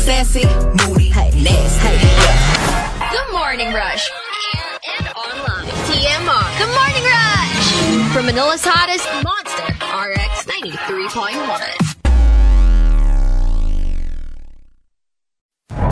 Sassy, moody, hey, nasty. Hey, yeah. The Morning Rush. Air and online. TMR. The Morning Rush. From Manila's hottest monster, RX 93.1.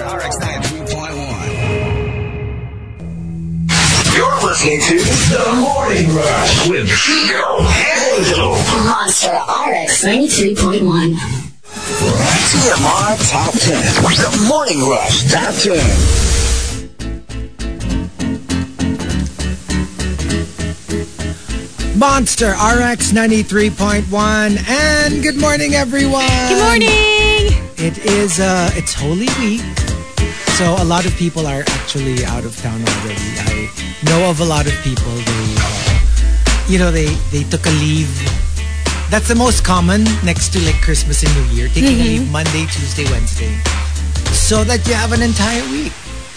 RX 93.1. You're listening to The Morning Rush with Chico and Angel. Monster RX 93.1. TMR Top 10. The Morning Rush Top 10. Monster RX 93.1 and good morning everyone. Good morning! It is uh it's Holy Week. So a lot of people are actually out of town already. I know of a lot of people they uh, you know they they took a leave. That's the most common next to like Christmas and New Year, taking a leave Monday, Tuesday, Wednesday. So that you have an entire week.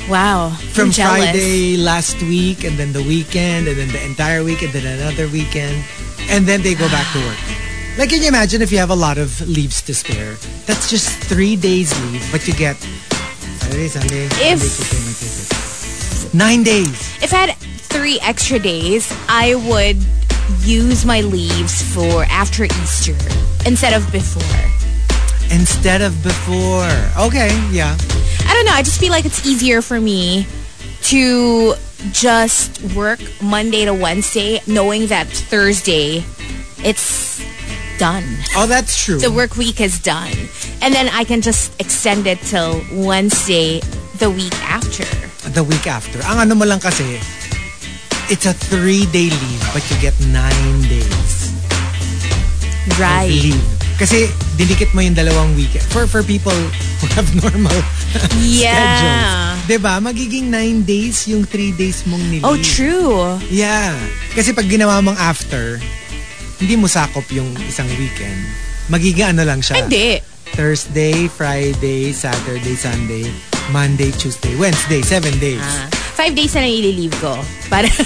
Wow. From. Friday last week and then the weekend and then the entire week and then another weekend and then they go back to work. Like can you imagine if you have a lot of leaves to spare? That's just three days leave, but you get Saturday, Sunday, If- Monday, Tuesday, Wednesday, Thursday. nine days. If I had three extra days, I would use my leaves for after Easter instead of before. Instead of before. Okay, yeah. I don't know. I just feel like it's easier for me to just work Monday to Wednesday, knowing that Thursday it's done. Oh, that's true. The work week is done. And then I can just extend it till Wednesday the week after. the week after. Ang ano mo lang kasi, it's a three-day leave, but you get nine days. Right. leave. Kasi dinikit mo yung dalawang weekend. For for people who have normal Yeah. schedules. 'Di ba? Magiging nine days yung three days mong nileave. Oh, true. Yeah. Kasi pag ginawa mong after, hindi mo sakop yung isang weekend. Magiging ano lang siya. Hindi. Thursday, Friday, Saturday, Sunday, Monday, Tuesday, Wednesday, seven days. Ah, five days na lang ililive ko. Para,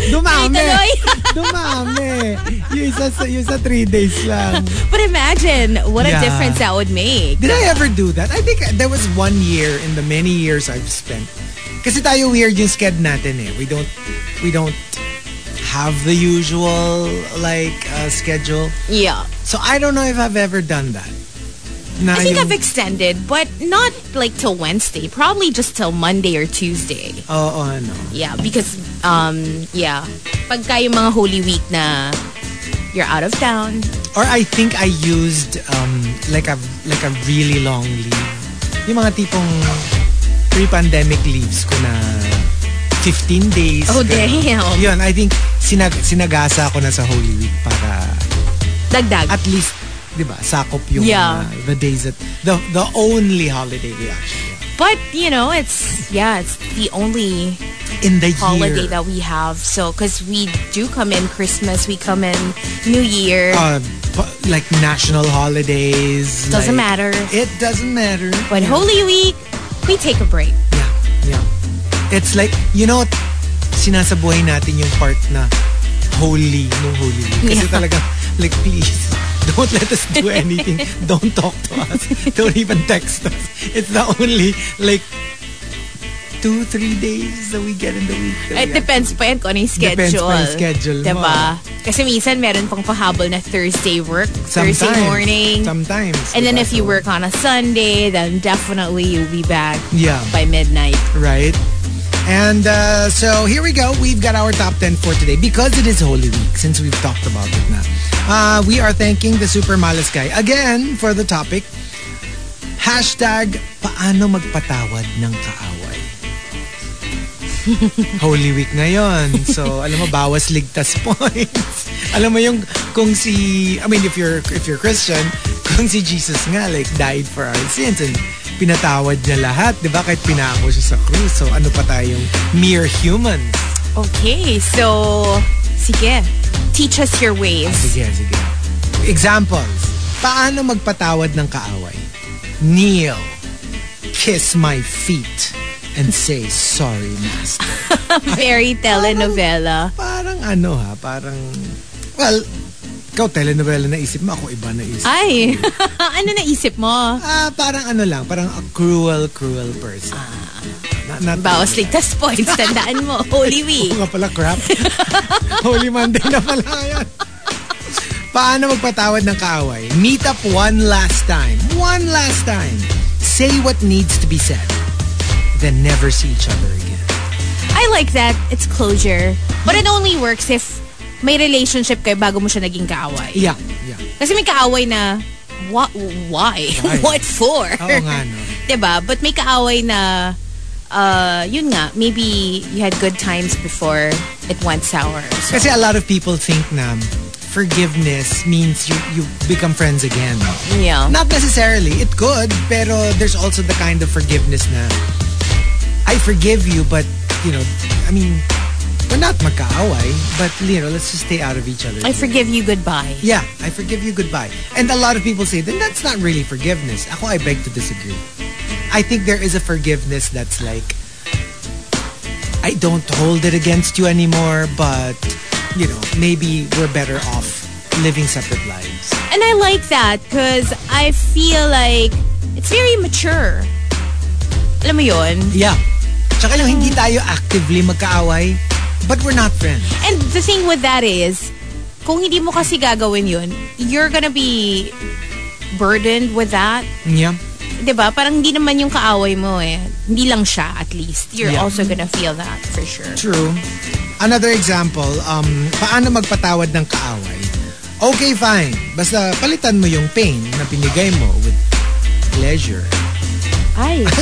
Dumami! Dumami! Yung isa, sa- yung sa three days lang. but imagine what a Yeah. difference that would make. Did I ever do that? I think there was one year in the many years I've spent. Kasi tayo weird yung sked natin eh. We don't, we don't have the usual like uh, schedule. Yeah. So I don't know if I've ever done that. Na I think yung- I've extended, but not like till Wednesday. Probably just till Monday or Tuesday. Oo, ano. Yeah, because, um, yeah. Pagka yung mga Holy Week na you're out of town. Or I think I used um, like a like a really long leave. Yung mga tipong pre-pandemic leaves ko na 15 days. Oh, ganun. damn. Yun, I think sinag sinagasa ko na sa Holy Week para Dagdag. at least, di ba, sakop yung Yeah. uh, the days that, the, the only holiday we actually have. But, you know, it's, yeah, it's the only In the holiday year. that we have. So, because we do come in Christmas, we come in New Year. uh, like national holidays. Doesn't like- matter. It doesn't matter. But Holy Week, we take a break. Yeah, yeah. It's like, you know, sinasabuhay natin yung part na holy, no holy week. Kasi Yeah. talaga, like, please, don't let us do anything. don't talk to us. Don't even text us. It's the only, like, two, three days that we get in the week. It we depends pa yan kung ano yung schedule. Depends pa yung schedule mo. diba? Kasi minsan meron pang pahabol na Thursday work, Thursday Sometimes. morning. Sometimes. And then diba? if you So, work on a Sunday, then definitely you'll be back Yeah. by midnight. Right. And uh, so here we go. We've got our top 10 for today because it is Holy Week since we've talked about it now. Uh, we are thanking the Super Malas guy again for the topic. Hashtag paano magpatawad ng kaaway. Holy Week ngayon. So, alam mo, bawas ligtas points. alam mo yung kung si, I mean, if you're, if you're Christian, kung si Jesus nga, like, died for our sins and pinatawad niya lahat, di ba? Kahit pinako siya sa krus. So, ano pa tayong mere humans? Okay, so sige. Teach us your ways. Sige, sige. Examples. Paano magpatawad ng kaaway? Kneel. Kiss my feet. And say, sorry, master. Very telenovela. Parang ano ha, parang, well, ikaw telenovela na isip mo, ako iba na isip. Ay, ano naisip mo? Ah, parang ano lang, parang a cruel, cruel person. Na, not Bawas ligtas points. Tandaan mo. Holy Week. Oo nga pala, crap. Holy Monday na pala yan. Paano magpatawad ng kaaway? Meet up one last time. One last time. Say what needs to be said. Then never see each other again. I like that. It's closure. But it only works if may relationship kayo bago mo siya naging kaaway. Yeah, yeah. Kasi may kaaway na, what, why? Why? what for? Oo nga, no? diba? But may kaaway na, uh, yun nga, maybe you had good times before it went sour. So, Kasi a lot of people think na forgiveness means you, you become friends again. yeah. Not necessarily. It could, pero there's also the kind of forgiveness na I forgive you, but, you know, I mean, we're not magkaaway, but, you know, let's just stay out of each other. I forgive you goodbye. yeah, I forgive you, goodbye. And a lot of people say, then that's not really forgiveness. Ako, I beg to disagree. I think there is a forgiveness that's like, I don't hold it against you anymore, but, you know, maybe we're better off living separate lives. And I like that because I feel like it's very mature. Alam mo yun? Yeah. Tsaka lang, hindi tayo actively magkaaway, but we're not friends. And the thing with that is, kung hindi mo kasi gagawin yun, you're gonna be burdened with that. Yeah. 'Di ba? Parang hindi naman yung kaaway mo eh. Hindi lang siya at least. You're Yeah. also gonna feel that for sure. True. Another example, um, paano magpatawad ng kaaway? Okay, fine. Basta palitan mo yung pain na pinigay mo with pleasure. Ay.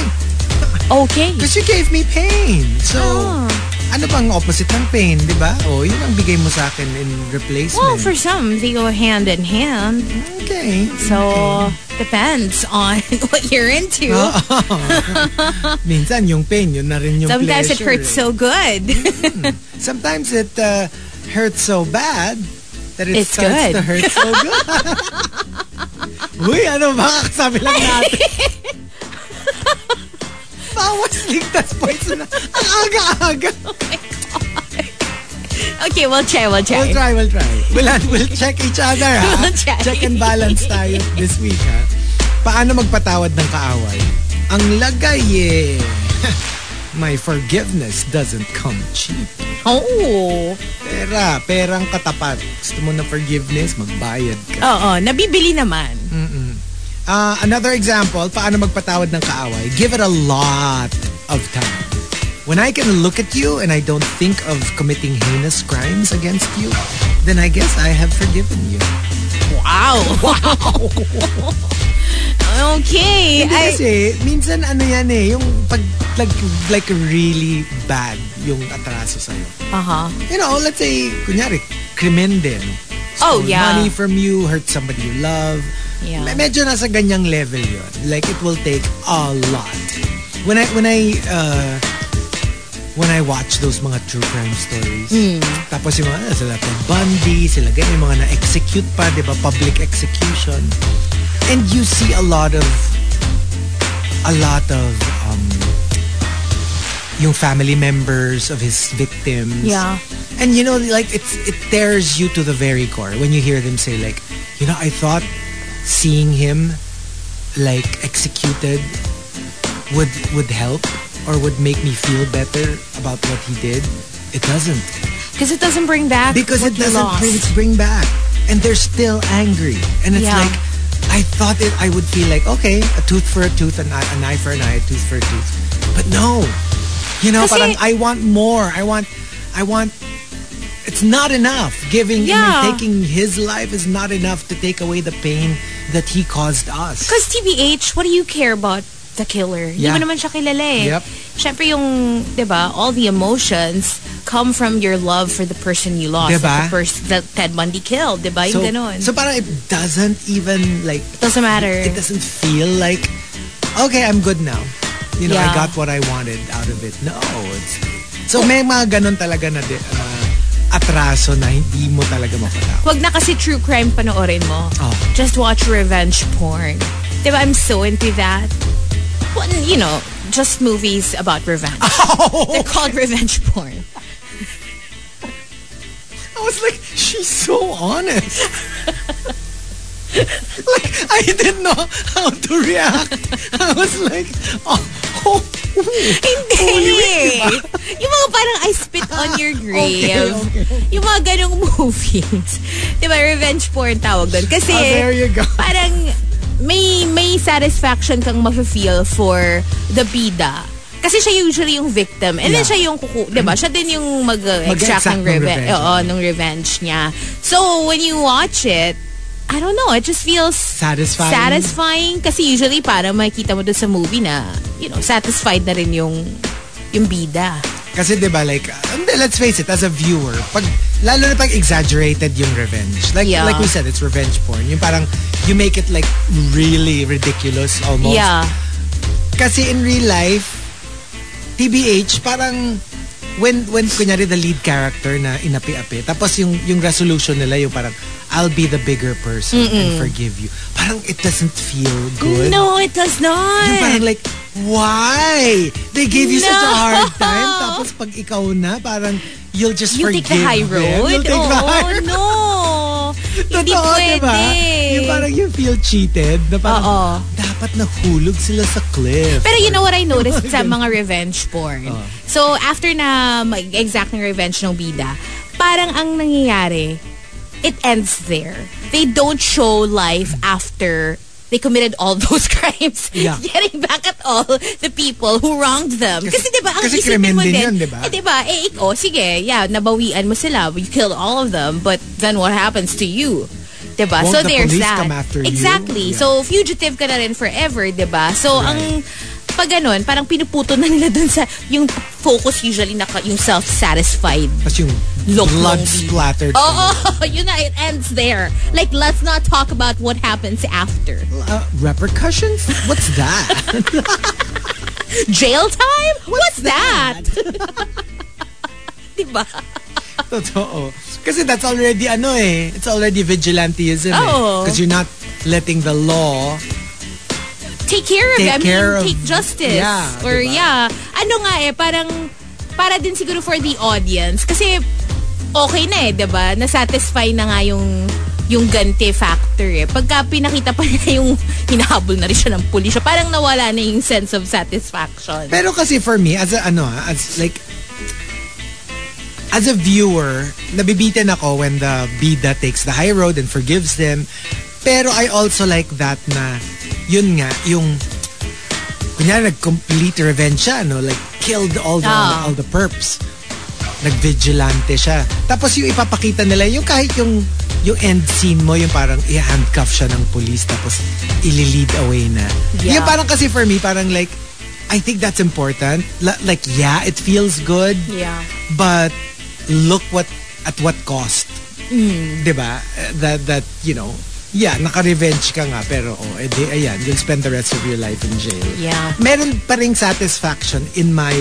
Okay. Because you gave me pain. So, Ah. Ano bang opposite ng pain, di ba? O, yun ang bigay mo sa akin in replacement. Well, for some, they go hand in hand. okay. So, depends on what you're into. Minsan, yung pain, yun na rin yung Sometimes it pleasure. hurts so good. Sometimes it uh, hurts so bad that it It's starts good. to hurt so good. Uy, ano ba? Sabi lang natin. Bawas ligtas points na. Ang aga-aga. okay, we'll try, we'll try. We'll try, we'll try. We'll, we'll check each other, ha? We'll try. Check and balance tayo this week, ha? Paano magpatawad ng kaaway? Ang lagay, eh. My forgiveness doesn't come cheap. Oo. Pera, perang katapat. Gusto mo na forgiveness, magbayad ka. Oo, nabibili naman. Uh, another example, paano magpatawad ng kaaway? Give it a lot of time. When I can look at you and I don't think of committing heinous crimes against you, then I guess I have forgiven you. Wow. okay. Hindi I, kasi, minsan ano yan eh, yung pag like, like really bad yung atraso sa'yo. uh-huh. You know, let's say, kunyari, krimen din. Oh, Stole yeah. money from you, hurt somebody you love. Yeah. Me- Medyo nasa ganyang level yon. Like, it will take a lot. When I, when I, uh, when I watch those mga true crime stories, Hmm. tapos yung mga, sila Ted Bundy, sila ganyan, yung mga na-execute pa, di ba? Public execution. And you see a lot of, a lot of, um, yung family members of his victims. Yeah. And you know, like it's it tears you to the very core when you hear them say like, you know, I thought seeing him like executed would would help or would make me feel better about what he did, it doesn't. Because it doesn't bring back Because it doesn't bring, bring back. And they're still angry. And it's Yeah. like, I thought it, I would feel like, okay, a tooth for a tooth, an eye, an eye for an eye, a tooth for a tooth. But no. You know, parang I want more. I want, I want, it's not enough. Giving, Yeah. taking his life is not enough to take away the pain that he caused us. Because TBH, what do you care about the killer? Hindi Yeah. mo naman siya kilala eh. Yep. Siyempre yung, di ba, all the emotions come from your love for the person you lost. Diba? The person that Ted Bundy killed, di ba? Yung so, ganon. so parang it doesn't even like It Doesn't matter. it doesn't feel like okay i'm good now you know i got what i wanted out of it no it's so may mga ganon talaga na, di- na atraso na hindi mo talaga mapatawad Wag na kasi true crime panoorin mo. Oh. Just watch revenge porn. Di ba? I'm so into that. Well, you know, just movies about revenge. They're called revenge porn. i was like she's so honest like i didn't know how to react i was like oh, oh Hindi. Yung mga parang I spit on your grave. Okay, okay. Yung mga ganong movies. Di ba? Revenge porn tawag doon. Kasi Oh, there you go. parang may may satisfaction kang mafe-feel for the bida. Kasi siya usually yung victim. And then Yeah. siya yung kuku, di ba? Siya din yung Mag-exact ng ng revenge. revenge. Oo, ng revenge niya. So, when you watch it, I don't know, it just feels Satisfying. satisfying kasi usually parang makikita mo doon sa movie na, you know, satisfied na rin yung yung bida. Kasi 'di ba like let's face it as a viewer, pag lalo na pag exaggerated yung revenge. Like Yeah. like we said it's revenge porn. Yung parang you make it like really ridiculous almost. Yeah. Kasi in real life TBH parang when when kunyari the lead character na inapi-api tapos yung yung resolution nila yung parang I'll be the bigger person and forgive you. Parang it doesn't feel good. No, it does not. Yung parang like, why? They gave you such a No. hard time. Tapos pag ikaw na, parang you'll just you forgive take the high them. road? You'll take the oh, high road. no. Hindi Totoo, pwede. diba? Yung parang you feel cheated. Na parang, Oo. dapat nahulog sila sa cliff. Pero you know what I noticed sa mga revenge porn? Oh. So, after na mag-exact ng revenge ng bida, parang ang nangyayari, it ends there. They don't show life after they committed all those crimes. Yeah. Getting back at all the people who wronged them. Kasi, Kasi- diba, ang kasi isipin mo din yun, diba? eh diba, eh ikaw, sige, yeah, nabawian mo sila. You killed all of them, but then what happens to you? Diba? Won't so the there's that. come after you? exactly. Yeah. So fugitive ka na rin forever, 'di ba? So Right. ang pag ganun, parang pinuputo na nila dun sa yung focus usually na yung self-satisfied. Tapos yung Look blood splattered. Oh, yun na, it ends there. Like, let's not talk about what happens after. Uh, repercussions? What's that? Jail time? What's, that? diba? Totoo. Kasi that's already ano eh. It's already vigilanteism Oo. Because you're not letting the law Take care of Take it. I care mean, of- take justice. Yeah, Or diba? yeah. Ano nga eh, parang, para din siguro for the audience. Kasi, okay na eh, ba? Na-satisfy na nga yung yung ganti factor eh. Pagka pinakita pa niya yung hinahabol na rin siya ng pulis, parang nawala na yung sense of satisfaction. Pero kasi for me, as a, ano, as like, as a viewer, nabibitin ako when the bida takes the high road and forgives them. Pero I also like that na, yun nga, yung, kunyari, nag-complete revenge siya, no? Like, killed all the, Ah. all the perps. Nag-vigilante siya. Tapos yung ipapakita nila, yung kahit yung, yung end scene mo, yung parang i-handcuff siya ng police tapos ili-lead away na. Yeah. Yung parang kasi for me, parang like, I think that's important. La- like, yeah, it feels good, Yeah. but look what at what cost. Mm. 'Di ba? Uh, That that you know, yeah, naka-revenge ka nga pero oh, edi ayan, you'll spend the rest of your life in jail. Yeah. Meron pa ring satisfaction in my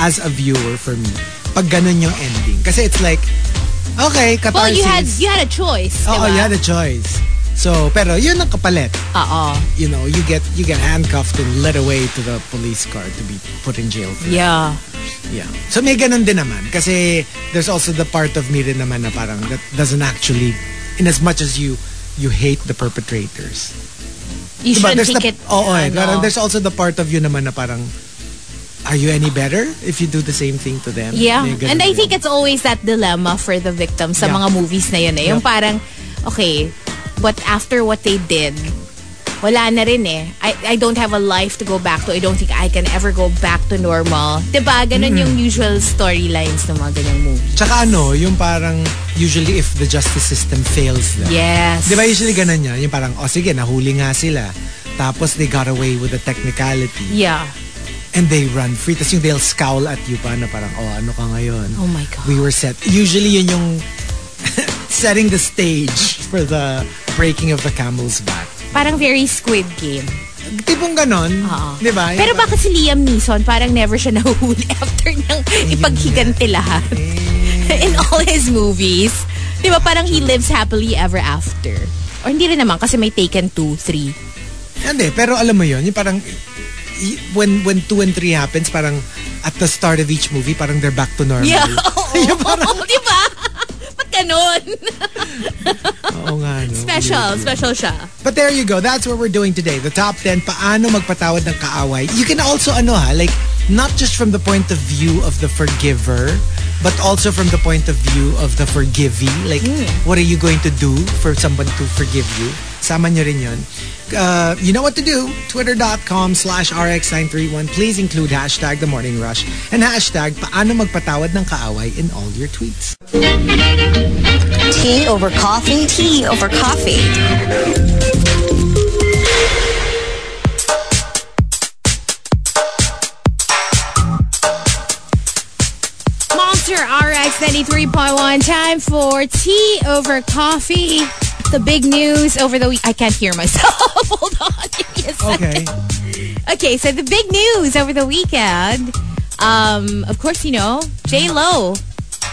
as a viewer for me pag ganun yung ending. Kasi it's like okay, catharsis. Well, you had you had a choice, Oo, diba? you had a choice. So, pero yun ang kapalit. Oo. You know, you get you get handcuffed and led away to the police car to be put in jail. For Yeah. Yeah. So may ganun din naman. Kasi there's also the part of me rin naman na parang that doesn't actually, in as much as you you hate the perpetrators. You Diba? shouldn't There's the, it, Oo, eh. Parang there's also the part of you naman na parang, are you any better if you do the same thing to them? Yeah. And I think it's always that dilemma for the victim sa Yeah. mga movies na yun eh. Yung Yeah. parang, okay, but after what they did, wala na rin eh. I, I don't have a life to go back to. I don't think I can ever go back to normal. Diba? Ganun yung usual storylines ng mga ganyang movies. Tsaka ano, yung parang usually if the justice system fails them. Yes. Di ba usually ganun yan? Yung parang, oh sige, nahuli nga sila. Tapos they got away with the technicality. Yeah. And they run free. Tapos yung they'll scowl at you pa na parang, oh ano ka ngayon? Oh my God. We were set. Usually yun yung setting the stage for the breaking of the camel's back. Parang very Squid Game. Tipong ganon. Oo. Di ba? Pero bakit si Liam Neeson parang never siya nahuhuli after niyang ipaghiganti lahat Eh. in all his movies. Di ba parang he lives happily ever after. Or hindi rin naman kasi may Taken 2, 3. Hindi, pero alam mo yun, yung parang when when 2 and 3 happens, parang at the start of each movie, parang they're back to normal. Yeah. Oo. Yung parang, Di ba? Ganun? oo nga, no? Special. Special siya. But there you go. That's what we're doing today. The top 10, paano magpatawad ng kaaway. You can also, ano ha, like, not just from the point of view of the forgiver, but also from the point of view of the forgivee. Like, what are you going to do for someone to forgive you? Sama nyo rin yun. Uh, you know what to do. Twitter.com slash RX931. Please include hashtag The Morning Rush and hashtag paano magpatawad ng kaaway in all your tweets. Tea over coffee? Tea over coffee. RX 93.1. Time for tea over coffee. The big news over the week. I can't hear myself. Hold on. Give me a. Okay. Okay, so the big news over the weekend, um, of course, you know, J Lo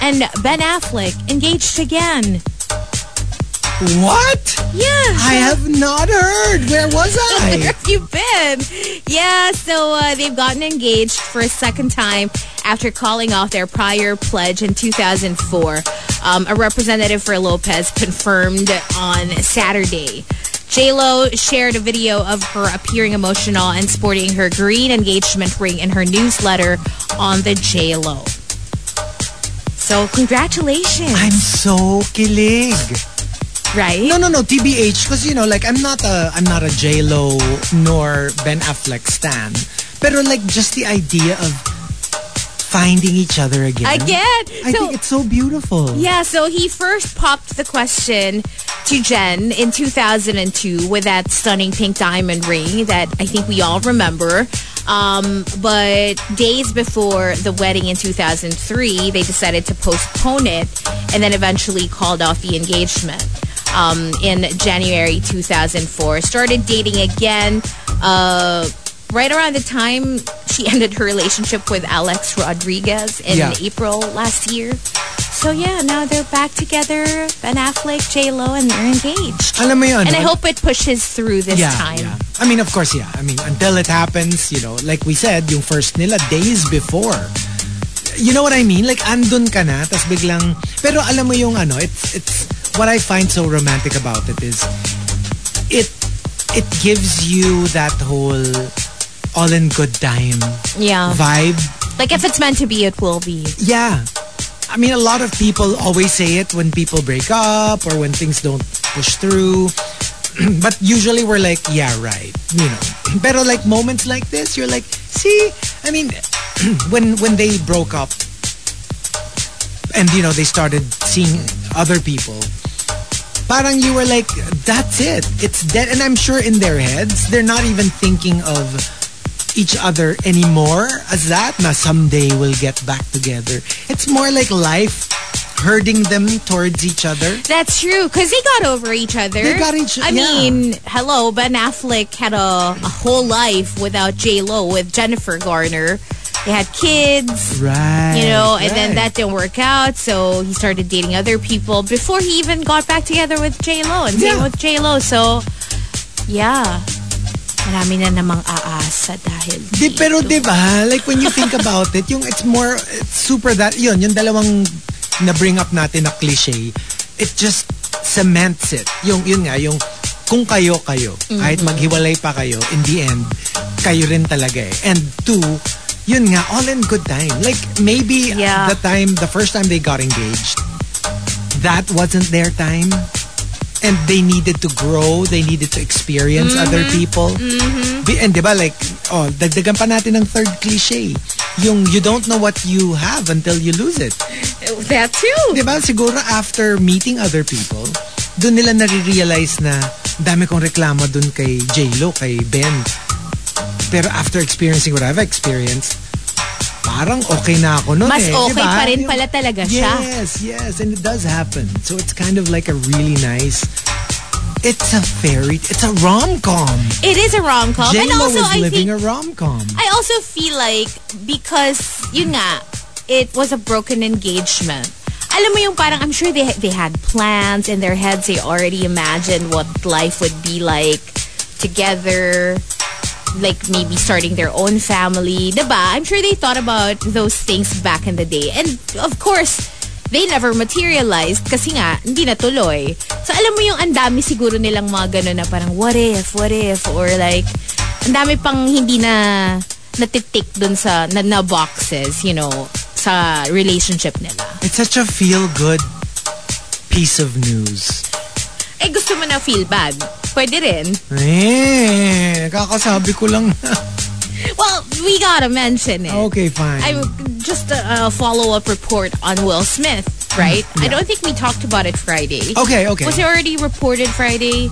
and Ben Affleck engaged again. What? Yeah, I have not heard. Where was I? Where have you been? Yeah, so uh, they've gotten engaged for a second time after calling off their prior pledge in 2004. Um, a representative for Lopez confirmed on Saturday. J-Lo shared a video of her appearing emotional and sporting her green engagement ring in her newsletter on the J-Lo. So congratulations, I'm so kilig. right? No, no, no. TBH, because you know, like I'm not a I'm not a J Lo nor Ben Affleck stan, pero like just the idea of finding each other again. Again. I So- think it's so beautiful. Yeah, so he first popped the question to Jen in 2002 with that stunning pink diamond ring that I think we all remember. Um, but days before the wedding in 2003, they decided to postpone it and then eventually called off the engagement. Um, in January 2004, started dating again. Uh, right around the time she ended her relationship with Alex Rodriguez in Yeah. April last year. So yeah, now they're back together. Ben Affleck, J Lo, and they're engaged. Alam mo yun, And I hope it pushes through this yeah, time. yeah. I mean, of course, yeah. I mean, until it happens, you know, like we said, yung first nila days before. You know what I mean? Like, andun ka na, tas biglang... Pero alam mo yung ano, it's, it's... What I find so romantic about it is, it it gives you that whole all in good time Yeah. vibe. Like if it's meant to be, it will be. Yeah. I mean, a lot of people always say it when people break up or when things don't push through. but usually we're like, yeah, right. You know. Pero like moments like this, you're like, see? I mean, when when they broke up and you know, they started seeing other people, parang you were like, that's it. It's dead. And I'm sure in their heads, they're not even thinking of each other anymore as that na someday we'll get back together. It's more like life herding them towards each other. That's true, because they got over each other. They got each- I yeah. mean, hello, Ben Affleck had a, a whole life without J Lo with Jennifer Garner. They had kids. Right. you know, and then that didn't work out, so he started dating other people before he even got back together with J Lo and same Yeah. with J Lo. So, yeah, marami na namang aasa dahil. Di, dito. pero di ba, like when you think about it, yung it's more, it's super that, yun, yung dalawang na bring up natin na cliche, it just cements it. Yung, yun nga, yung kung kayo, kayo. Kahit maghiwalay pa kayo, in the end, kayo rin talaga eh. And two, yun nga, all in good time. Like, maybe Yeah. the time, the first time they got engaged, that wasn't their time. And they needed to grow. They needed to experience other people. Be- And di ba, like, oh, dagdagan pa natin ng third cliche. Yung you don't know what you have until you lose it. That too. Di ba, siguro after meeting other people, doon nila nare-realize na dami kong reklamo dun kay J-Lo, kay Ben. Pero after experiencing what I've experienced, parang okay na ako nun Mas eh. okay Di ba? pa rin pala talaga siya. Yes, yes. And it does happen. So it's kind of like a really nice... It's a fairy... It's a rom-com. It is a rom-com. And J-Lo also, is I living think, a rom-com. I also feel like, because, yun nga, it was a broken engagement. Alam mo yung parang, I'm sure they, they had plans in their heads. They already imagined what life would be like together. Like maybe starting their own family. Diba? I'm sure they thought about those things back in the day. And of course, they never materialized kasi nga, hindi natuloy. So alam mo yung ang dami siguro nilang mga ganun na parang what if, what if, or like, ang dami pang hindi na natitik dun sa, na, na boxes, you know, sa relationship nila. It's such a feel-good piece of news. Eh, gusto mo na feel bad. Pwede rin. Eh, kakasabi ko lang. Well, we gotta mention it. okay, fine. I'm just a, a follow-up report on Will Smith, right? I don't think we talked about it Friday. Okay, okay. Was it already reported Friday?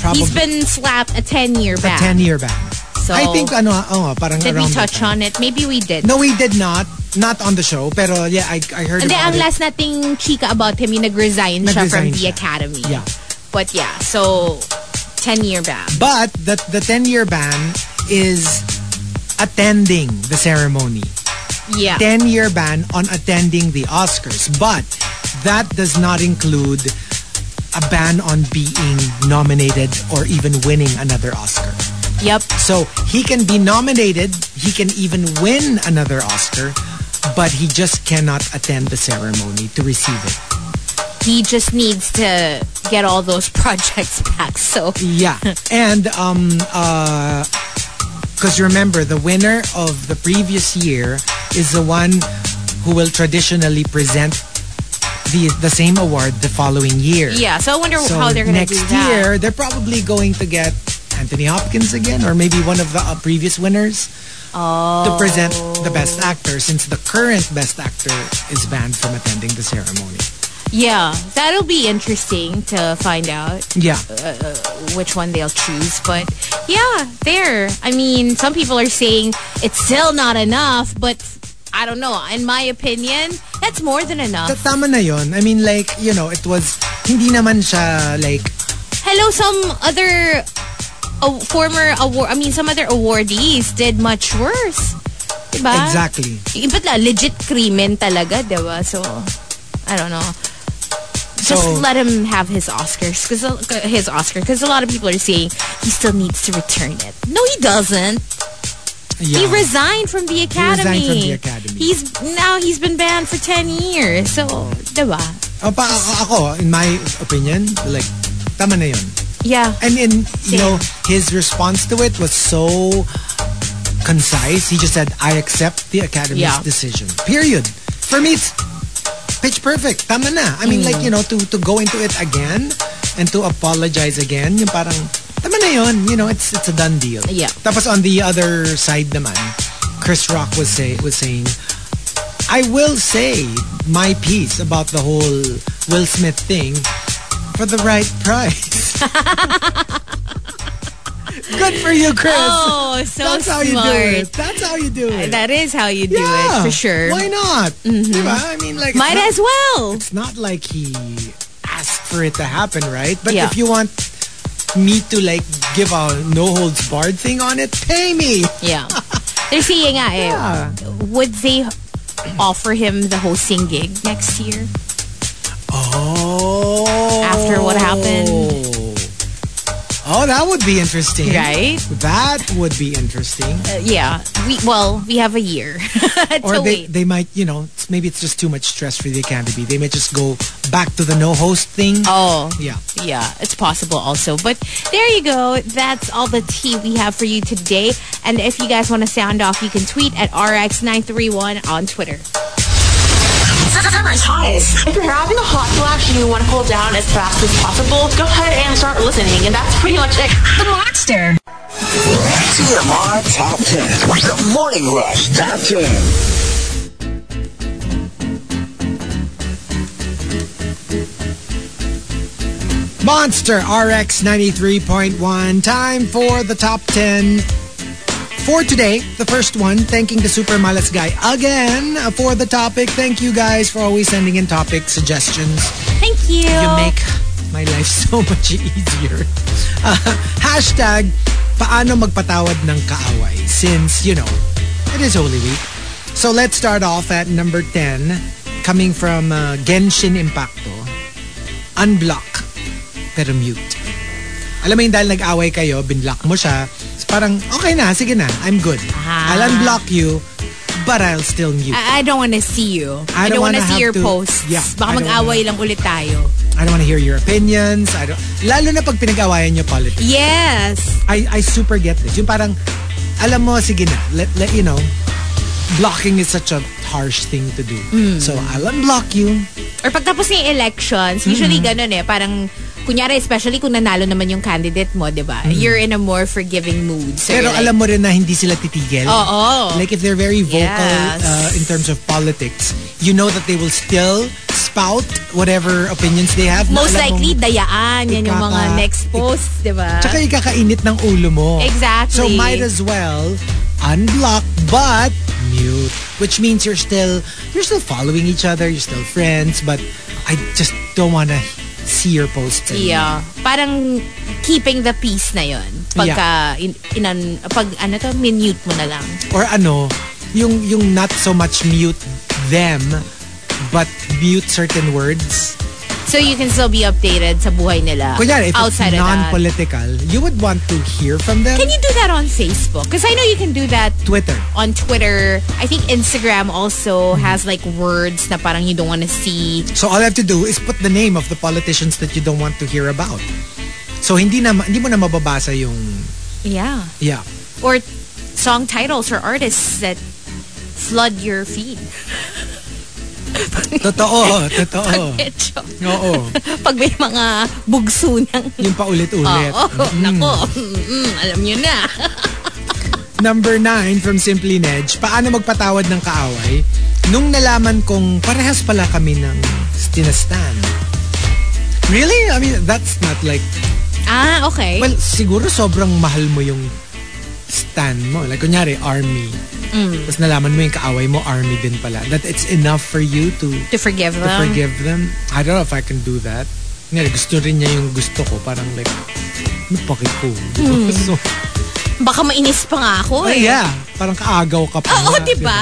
Probably He's been slapped a 10-year a ban. 10-year ban. So, I think, ano, oh, parang did we touch on it? Maybe we did. No, we did not. Not on the show. Pero yeah, I, I heard Hindi, about ang it. last nating chika about him, yung nag-resign, siya from Nag-resign the siya. academy. Yeah. But yeah, so 10-year ban. But the, the 10-year ban is attending the ceremony. Yeah. 10-year ban on attending the Oscars. But that does not include a ban on being nominated or even winning another Oscar. Yep. So he can be nominated, he can even win another Oscar, but he just cannot attend the ceremony to receive it. He just needs to get all those projects back. So Yeah. And um uh because remember the winner of the previous year is the one who will traditionally present the the same award the following year. yeah, so I wonder So how they're gonna next do that. Next year they're probably going to get Anthony Hopkins again or maybe one of the uh, previous winners to present the best actor since the current best actor is banned from attending the ceremony. Yeah, that'll be interesting to find out Yeah. which one they'll choose. But yeah, there. I mean, some people are saying it's still not enough, but I don't know. In my opinion, that's more than enough. Tama na yon. I mean like, you know, it was hindi naman siya like Hello, some other uh, former award. I mean, some other awardees did much worse. Diba? exactly. Iba't la, legit krimen talaga, diba? So, I don't know. Just let him have his Oscars, cause uh, his Oscar, because a lot of people are saying he still needs to return it. No, he doesn't. Yeah. He resigned from the academy. resigned from the academy. He's now he's been banned for ten years. So, diba? O, pa, ako, in my opinion, like, tama na yun. Yeah. And in, you know, his response to it was so concise. He just said, I accept the Academy's Yeah. decision. Period. For me, it's pitch perfect. Tama na. I mean, Mm. like, you know, to, to go into it again and to apologize again, yung parang, tama na yun. You know, it's it's a done deal. Yeah. Tapos on the other side naman, Chris Rock was say was saying, I will say my piece about the whole Will Smith thing for the right price. Good for you, Chris. Oh, so That's how smart. you do it. That's how you do it. That is how you do yeah, it for sure. Why not? Diba? I mean, like, Might not- as well. It's not like he asked for it to happen, right? But Yeah. if you want me to like give a no holds barred thing on it, pay me. Yeah. They're saying nga eh, Yeah. would they offer him the hosting gig next year? Oh. After what happened? Oh, that would be interesting. Right? That would be interesting. Uh, yeah. We well, we have a year to or they, wait. they might, you know, maybe it's just too much stress for the Academy. They may just go back to the no host thing. oh. Yeah. Yeah, it's possible also. But there you go. That's all the tea we have for you today. And if you guys want to sound off, you can tweet at RX931 on Twitter. Summer's hottest. If you're having a hot flash and you want to cool down as fast as possible, go ahead and start listening. And that's pretty much it. The Monster. TMR Top 10. The Morning Rush Top 10. Monster RX 93.1. Time for the top 10. For today, the first one, thanking the Super Malas guy again for the topic. Thank you guys for always sending in topic suggestions. Thank you. You make my life so much easier. Uh, hashtag, paano magpatawad ng kaaway? Since, you know, it is Holy Week. So let's start off at number 10, coming from uh, Genshin Impacto. Unblock, pero mute. Alam mo yung dahil nag-away kayo, binlock mo siya, parang, okay na, sige na, I'm good. Ah. I'll unblock you, but I'll still mute. I, I don't want to see you. I I, don't don't want to wanna see your to- posts. Yeah, I Baka don't mag-away lang ulit tayo. I don't want to hear your opinions. I don't, lalo na pag pinag-awayan nyo politics. Yes. I, I super get this. Yung parang, alam mo, sige na, let, let you know, blocking is such a harsh thing to do. Mm. So, I'll unblock you. Or pagtapos ng elections, usually ganun eh. Parang, kunyari, especially kung nanalo naman yung candidate mo, di ba? You're in a more forgiving mood. Mm. So Pero alam mo rin na hindi sila titigil. Oo. Like if they're very vocal Yes. uh, in terms of politics, you know that they will still spout whatever opinions they have. na most mong- likely, dayaan. Yan yung mga next post, di ba? Tsaka ikakainit ng ulo mo. Exactly. So might as well unblock but mute. Which means you're still you're still following each other, you're still friends, but I just don't wanna see your posts. Yeah. Parang keeping the peace na yon. Pagka, in, inan, pag ano to, minute mo na lang. Or ano, yung yung not so much mute them but mute certain words. So you can still be updated sa buhay nila. Kunyari, if outside it's non-political, you would want to hear from them. Can you do that on Facebook? Because I know you can do that Twitter. on Twitter. I think Instagram also Mm-hmm. has like words na parang you don't want to see. So all I have to do is put the name of the politicians that you don't want to hear about. So hindi na hindi mo na mababasa yung Yeah. yeah. Or song titles or artists that flood your feed. Totoo, totoo. Medyo. Oo. Pag may mga bugso ng... Yung paulit-ulit. Oo, nako. Mm, alam nyo na. Number nine from Simply Nedge, paano magpatawad ng kaaway? Nung nalaman kong parehas pala kami ng tinastan. Really? I mean, that's not like, Ah, okay. well, siguro sobrang mahal mo yung stand mo. Like, kunyari, army. Mm. Tapos nalaman mo yung kaaway mo, army din pala. That it's enough for you to, to forgive to them. forgive them. I don't know if I can do that. Kunyari, gusto rin niya yung gusto ko. Parang like, ano paki ko? Ba? So, Baka mainis pa nga ako eh. yeah. Parang kaagaw ka pa. Oo, nga, diba?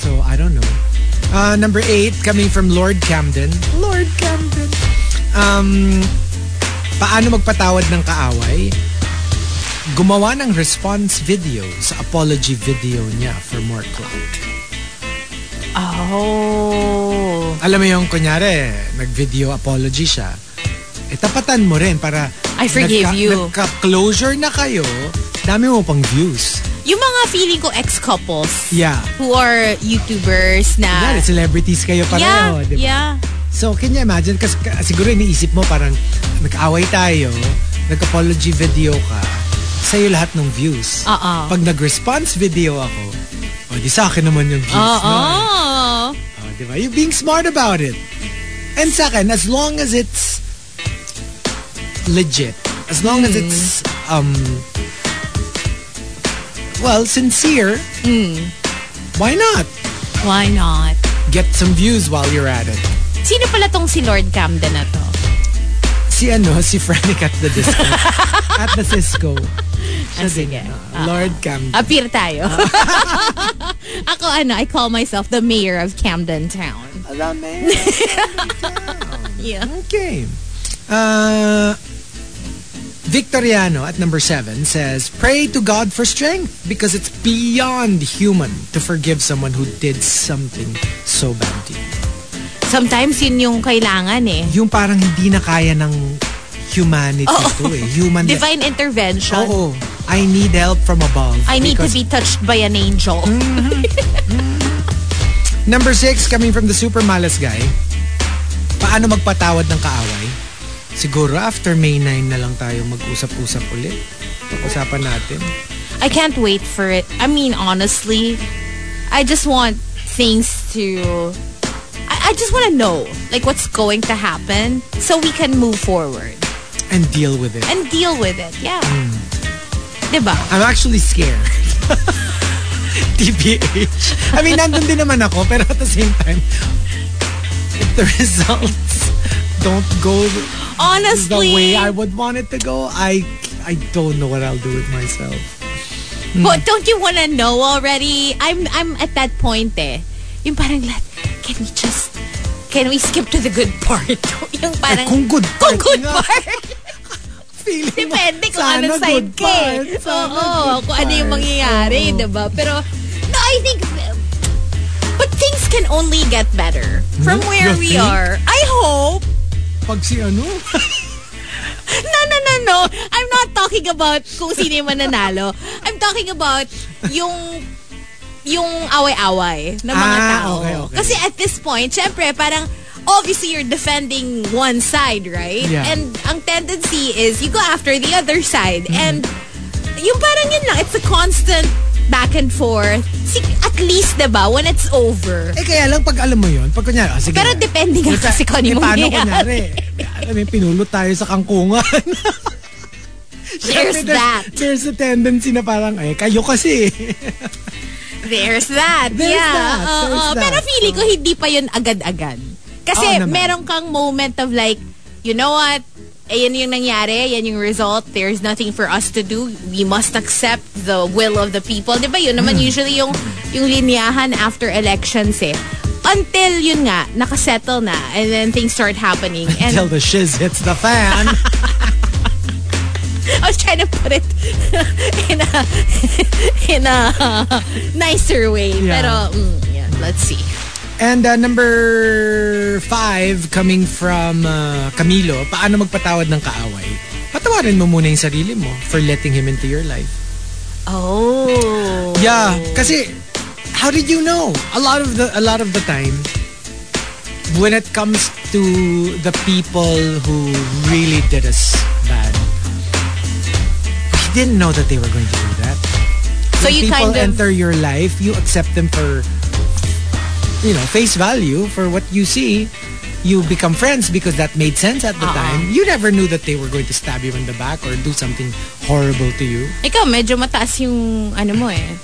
So, I don't know. Uh, number eight, coming from Lord Camden. Lord Camden. Um, paano magpatawad ng kaaway? Gumawa ng response video sa apology video niya for more clout. Oh. Alam mo yung kunyari, nag-video apology siya. Eh, tapatan mo rin para I forgive you. Nagka-closure na kayo, dami mo pang views. Yung mga feeling ko ex-couples Yeah. who are YouTubers na... Kunyari, celebrities kayo pareho, yeah, di ba? yeah. So, can you imagine? Kasi ka- siguro iniisip mo parang nag-away tayo, nag-apology video ka, sa'yo lahat ng views. Oo. Pag nag-response video ako, o di sa akin naman yung views Oo. na. O, di ba? You're being smart about it. And sa akin, as long as it's legit, as long as it's, um, well, sincere, why not? Why not? Get some views while you're at it. Sino pala tong si Lord Camden na to? Si ano, si Frank at the disco. at the Cisco. Siya Ah, din, sige. ah, Lord Camden. Appear tayo. Ako ano, I call myself the mayor of Camden Town. Alam Yeah. Okay. Uh, Victoriano at number seven says, Pray to God for strength because it's beyond human to forgive someone who did something so bad to you. Sometimes yun yung kailangan eh. Yung parang hindi na kaya ng humanity Oo. to eh. Human Divine intervention. Oo. I need help from above. I need to be touched by an angel. Number six, coming from the super malas guy. Paano magpatawad ng kaaway? Siguro after May 9 na lang tayo mag-usap-usap ulit. Pag-usapan natin. I can't wait for it. I mean, honestly, I just want things to. I, I just want to know, like, what's going to happen so we can move forward And deal with it. and deal with it. Yeah. Diba? I'm actually scared. TBH. I mean, nandun din naman ako, pero at the same time, if the results don't go Honestly, the way I would want it to go, I I don't know what I'll do with myself. but don't you want to know already? I'm I'm at that point eh. Yung parang, let, can we just, can we skip to the good part? yung Eh, parang, kung good kung part good nga. part. Feeling Depende kung good side ka eh. Oo, good kung ano yung mangyayari, Oo. diba? Pero, no, I think, but things can only get better from Hmm? where You we think? are. I hope. Pag si ano, No, no, no, no. I'm not talking about kung sino yung mananalo. I'm talking about yung yung away-away ng mga Ah, tao. okay, okay. Kasi at this point, syempre, parang obviously you're defending one side, right? Yeah. And ang tendency is you go after the other side. Mm-hmm. And yung parang yun lang, it's a constant back and forth. At least, diba, when it's over. eh kaya lang pag alam mo yun, pag kunyari, ah, sige. Pero depende nga kasi kung ano yung paano kunyari, alam mo, pinulot tayo sa kangkungan. There's that. There's a tendency na parang, eh, kayo kasi. There's that. There's yeah. that. Oo, There's oo. that. Pero feeling ko hindi pa yun agad-agad. Kasi naman. meron kang moment of like, you know what? Ayan yung nangyari, yan yung result. There's nothing for us to do. We must accept the will of the people. Di ba? Yun naman usually yung, yung linyahan after elections eh. Until yun nga, nakasettle na. And then things start happening. And Till the shiz hits the fan. I was trying to put it in a in a nicer way. Yeah. Pero, mm, yeah, let's see. And uh, number five, coming from uh, Camilo, paano magpatawad ng kaaway? Patawarin mo muna yung sarili mo for letting him into your life. Oh. Yeah, kasi how did you know? A lot of the a lot of the time when it comes to the people who really did us didn't know that they were going to do that. So when you people kind of- enter your life, you accept them for you know, face value for what you see. You become friends because that made sense at the Uh-uh. time. You never knew that they were going to stab you in the back or do something horrible to you. Ikaw, medyo mataas yung, ano mo eh,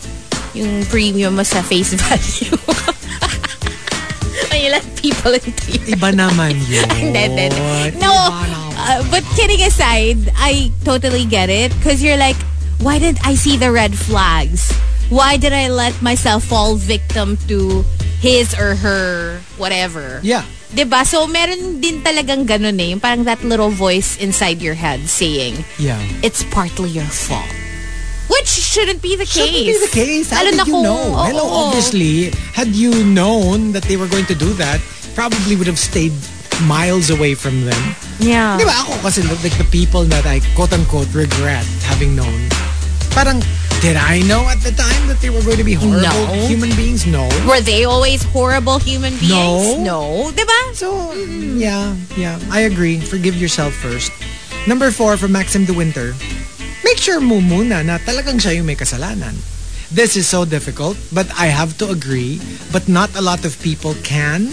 yung premium mo sa face value. Let people into your Iba naman yun. Hindi, hindi, hindi. No, uh, but kidding aside, I totally get it. Because you're like, why didn't I see the red flags? Why did I let myself fall victim to his or her whatever? Yeah. 'Di ba? So, meron din talagang ganun eh. Yung parang that little voice inside your head saying, Yeah. it's partly your fault. Which shouldn't be the case. Shouldn't be the case. How Lalo did you know? oo, Hello, oo. obviously, had you known that they were going to do that, probably would have stayed miles away from them. Yeah. Di ba ako kasi like the people that I quote-unquote regret having known, parang, did I know at the time that they were going to be horrible No. human beings? No. Were they always horrible human beings? No. No. Diba? So, mm, yeah, yeah, I agree. Forgive yourself first. Number four from Maxim de Winter. Make sure mo muna na talagang siya yung may kasalanan. This is so difficult, but I have to agree, but not a lot of people can.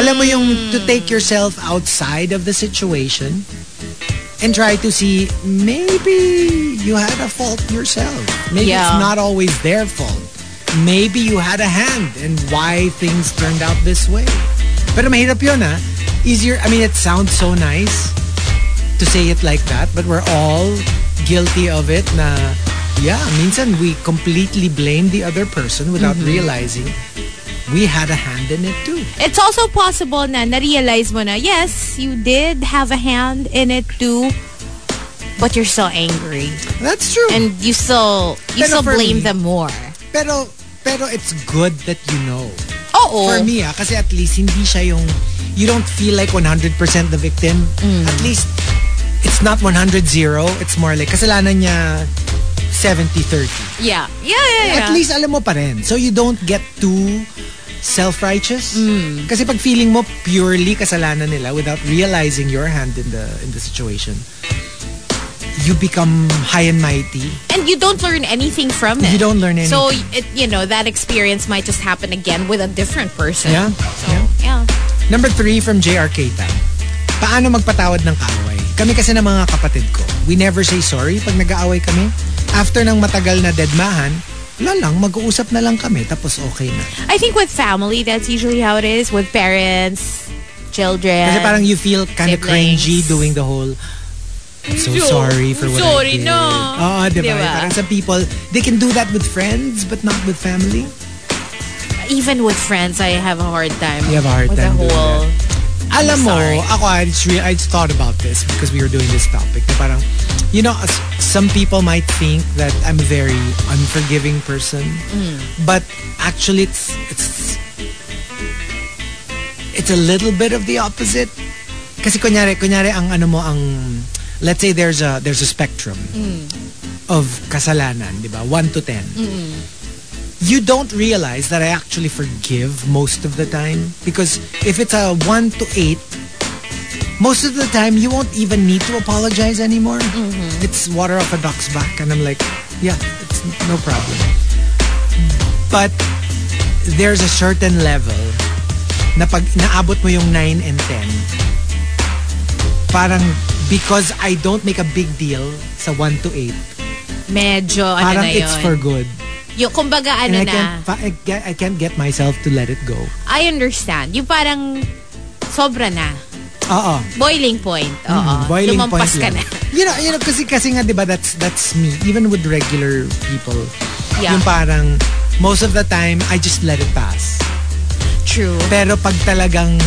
Alam mo yung to take yourself outside of the situation and try to see maybe you had a fault yourself. Maybe Yeah. it's not always their fault. Maybe you had a hand in why things turned out this way. Pero mahirap yun ah. Easier, I mean it sounds so nice to say it like that, but we're all guilty of it na yeah, minsan we completely blame the other person without realizing we had a hand in it too. It's also possible na na-realize mo na, yes, you did have a hand in it too. but you're still angry. That's true. And you still, you Pero still blame me- them more. pero, pero it's good that you know. Oo. For me, ah, kasi at least hindi siya yung, you don't feel like 100% the victim. Mm. At least, it's not 100-0. It's more like, kasalanan niya 70-30. Yeah. Yeah, yeah, yeah. At least alam mo pa rin. So you don't get too self-righteous. Kasi pag feeling mo purely kasalanan nila without realizing your hand in the in the situation, you become high and mighty. and you don't learn anything from it. You don't learn So, anything. it, you know, that experience might just happen again with a different person. Yeah. So, yeah. yeah. Number three from JR Keita. Paano magpatawad ng kaaway? Kami kasi ng mga kapatid ko, we never say sorry pag nag-aaway kami. After ng matagal na deadmahan, wala lang, mag-uusap na lang kami tapos okay na. I think with family, that's usually how it is. With parents, children. Kasi parang you feel kind of siblings. cringy doing the whole I'm so So- sorry for what sorry I did. na. Oo, diba? Diba? Parang some people, they can do that with friends but not with family. Even with friends, I have a hard time. You have a hard with time the doing whole. Alam mo, ako, I just, re- I just thought about this because we were doing this topic. Na parang, you know, some people might think that I'm a very unforgiving person. Mm. But actually, it's, it's, it's a little bit of the opposite. Kasi kunyari, kunyari ang ano mo, ang, let's say there's a, there's a spectrum Mm. of kasalanan, di ba? 1 to 10. You don't realize that I actually forgive most of the time. Because if it's a 1 to 8, most of the time you won't even need to apologize anymore. Mm-hmm. It's water off a duck's back. And I'm like, yeah, it's no problem. But there's a certain level na pag naabot mo yung 9 and 10, parang because I don't make a big deal sa 1 to 8, Medyo, ano parang na yun. it's for good. Yung, kumbaga, And ano I na. can't, I, can't get myself to let it go. I understand. Yung parang, sobra na. Oo. Boiling point. Oo. Mm, boiling Lumampas point ka lang. na. You know, you know, kasi, kasi nga, di ba, that's, that's me. Even with regular people. Yeah. Yung parang, most of the time, I just let it pass. True. Pero pag talagang,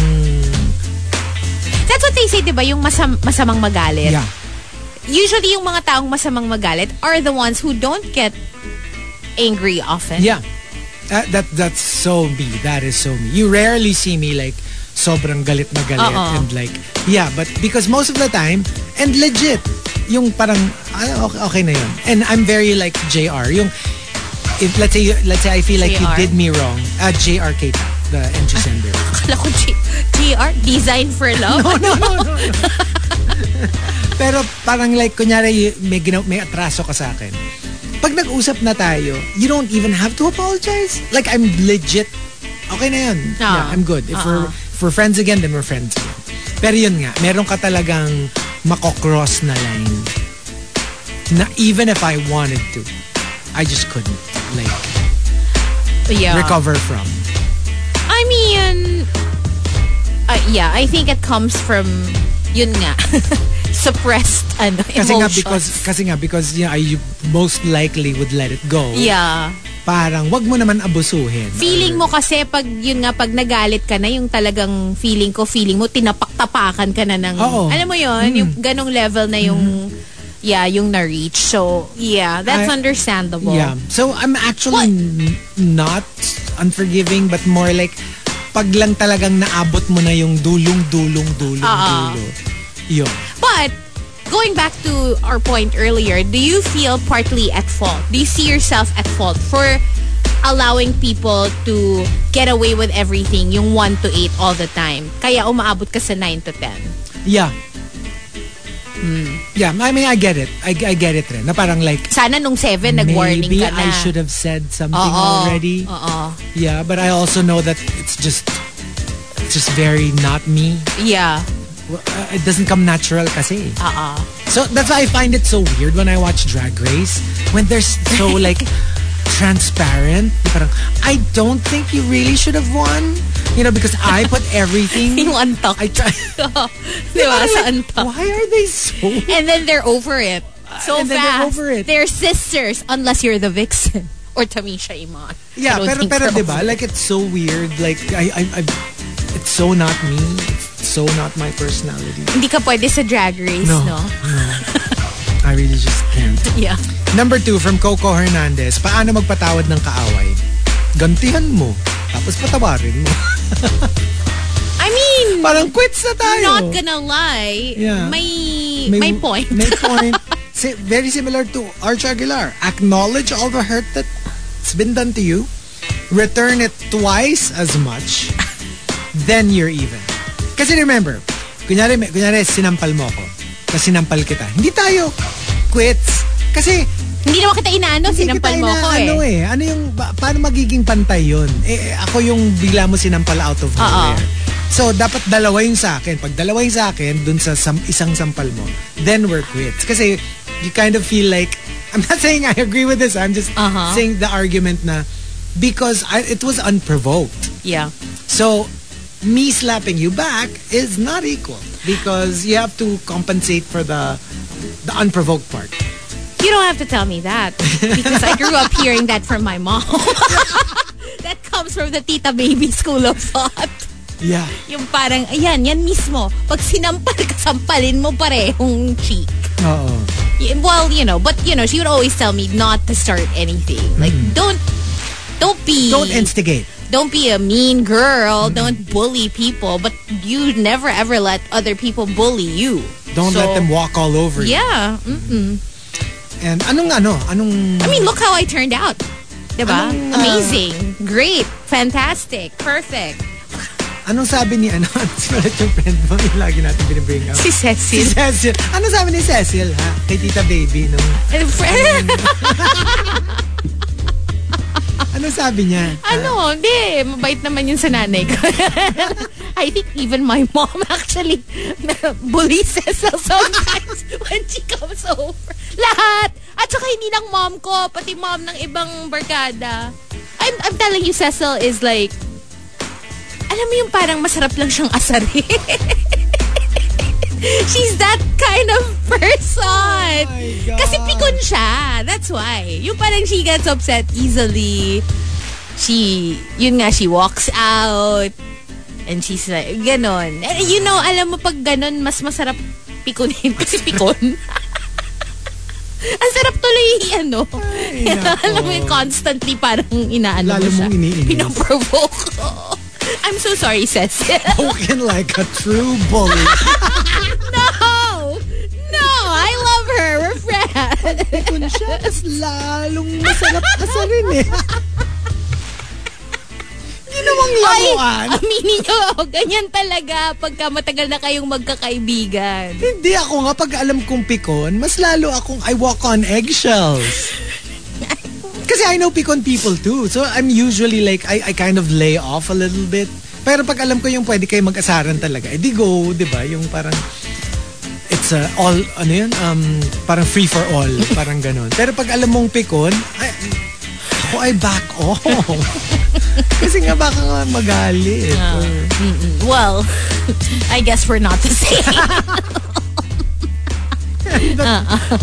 That's what they say, di ba? Yung masam- masamang magalit. yeah. Usually, yung mga taong masamang magalit are the ones who don't get angry often. Yeah. That, that, that's so me. That is so me. You rarely see me like, sobrang galit na galit. Oo. And like, yeah, but because most of the time, and legit, yung parang, okay, okay na yun. And I'm very like JR. Yung, if, let's say, let's say I feel like you JR? did me wrong. Uh, JR Keita, the entry sender. Akala ko, G- GR, Design for Love. no, no, no, no. Pero parang like, kunyari, may, ginaw, may atraso ka sa akin. Pag nag-usap na tayo, you don't even have to apologize. Like, I'm legit, okay na yun. Ah. Yeah, I'm good. If, we're, Ah. if we're friends again, then we're friends again. Pero yun nga, meron ka talagang makokross na line na even if I wanted to, I just couldn't like yeah. recover from. I mean, uh, yeah, I think it comes from, yun nga, suppressed ano, Kasi nga because kasi nga because you, know, you most likely would let it go. Yeah. Parang wag mo naman abusuhin. Feeling mo kasi pag yun nga pag nagalit ka na yung talagang feeling ko feeling mo tinapak-tapakan ka na ng Oo. alam mo yun yung ganong level na yung yeah yung na-reach so yeah that's I- understandable Yeah. So I'm actually not unforgiving but more like pag lang talagang naabot mo na yung dulong dulong dulong Oo. dulo. Yun. but going back to our point earlier do you feel partly at fault do you see yourself at fault for allowing people to get away with everything yung 1 to 8 all the time kaya umaabot ka sa 9 to 10 Yeah. Hmm. Yeah, I mean, I get it. I, I get it rin. Na parang like, sana nung 7 nag-warning maybe ka na I should have said something Oo. already. Oo. Yeah, but I also know that it's just, it's just very not me. Yeah. Uh, It doesn't come natural kasi. Uh-uh. So that's why I find it so weird when I watch Drag Race when they're so like transparent. Parang, I don't think you really should have won. You know, because I put everything. Yung antok. I try. Di Sa like. Why are they so? And then they're over it. So And then they're fast. over it. They're sisters unless you're the vixen. Or Tamisha Iman. Yeah, pero pero diba? Like it's so weird. Like I I, I it's so not me. It's so not my personality. Hindi ka pwede sa drag race, no? I I really just can't. Yeah. Number two, from Coco Hernandez, paano magpatawad ng kaaway? Gantihan mo. Tapos patawarin mo. I mean, Parang quits na tayo. not gonna lie, Yeah. may, may, point. May point. Si- very similar to Arch Aguilar. Acknowledge all the hurt that's been done to you. Return it twice as much. then you're even. Kasi remember, kunyari, kunyari sinampal mo ako. Tapos sinampal kita. Hindi tayo quits. Kasi Hindi naman kita inaano, sinampal kita mo ako eh. eh. Ano yung, ba- paano magiging pantay yun? Eh, eh, ako yung bigla mo sinampal out of nowhere. So, dapat dalawa yung sa akin. Pag dalawa yung sa akin, dun sa sam- isang sampal mo, then we're quits. Kasi, you kind of feel like, I'm not saying I agree with this, I'm just Uh-huh. saying the argument na, because I, it was unprovoked. Yeah. So, me slapping you back is not equal. Because you have to compensate for the the unprovoked part. You don't have to tell me that because I grew up hearing that from my mom. that comes from the tita baby school of thought. Yeah. Yung parang, ayan, yan mismo. Pag sinampal ka, sampalin mo parehong cheek. Oo. Y- Well, you know, but you know, she would always tell me not to start anything. Like, don't, don't be, Mm. Don't instigate. Don't be a mean girl. Don't bully people. But you never ever let other people bully you. Don't So, let them walk all over you. Yeah. Mm-mm. And anong ano? Anong I mean, look how I turned out. Diba? Anong, ah, Amazing. Great. Fantastic. Perfect. anong sabi ni ano? Sinulat yung friend mo, yung lagi natin binibring up. Si Si Cecil. Cecil. Ano sabi ni Cecil, ha? Kay Tita Baby, nung... Ano sabi niya? ano, hindi. Mabait naman yun sa nanay ko. I think even my mom actually bullies Cecil sometimes when she comes over. Lahat. At saka hindi lang mom ko, pati mom ng ibang barkada. I'm, I'm telling you, Cecil is like, alam mo yung parang masarap lang siyang asarin. She's that kind of person. God. Kasi pikon siya. That's why. Yung parang she gets upset easily. She, yun nga, she walks out. And she's like, ganon. You know, alam mo pag ganon, mas masarap pikunin kasi pikon. Ang sarap tuloy, ano. nako. alam mo constantly parang inaano Lalo mo siya. mong iniinis. Pinoprovoke. I'm so sorry, Cecil. Spoken like a true bully. no! No! I love her. We're friends. Kung siya, mas lalong masarap asarin eh. Ginawang laruan. Aminin nyo, ganyan talaga pagka matagal na kayong magkakaibigan. Hindi ako nga, pag alam kong pikon, mas lalo akong I walk on eggshells. Kasi I know pikon people too. So I'm usually like, I, I kind of lay off a little bit. Pero pag alam ko yung pwede kayo mag-asaran talaga, edi go, di ba? Yung parang, it's a all, ano yun? Um, parang free for all. Parang ganon. Pero pag alam mong pikon, ay, ako ay back off. Kasi nga baka nga magalit. Or, Well, I guess we're not the same.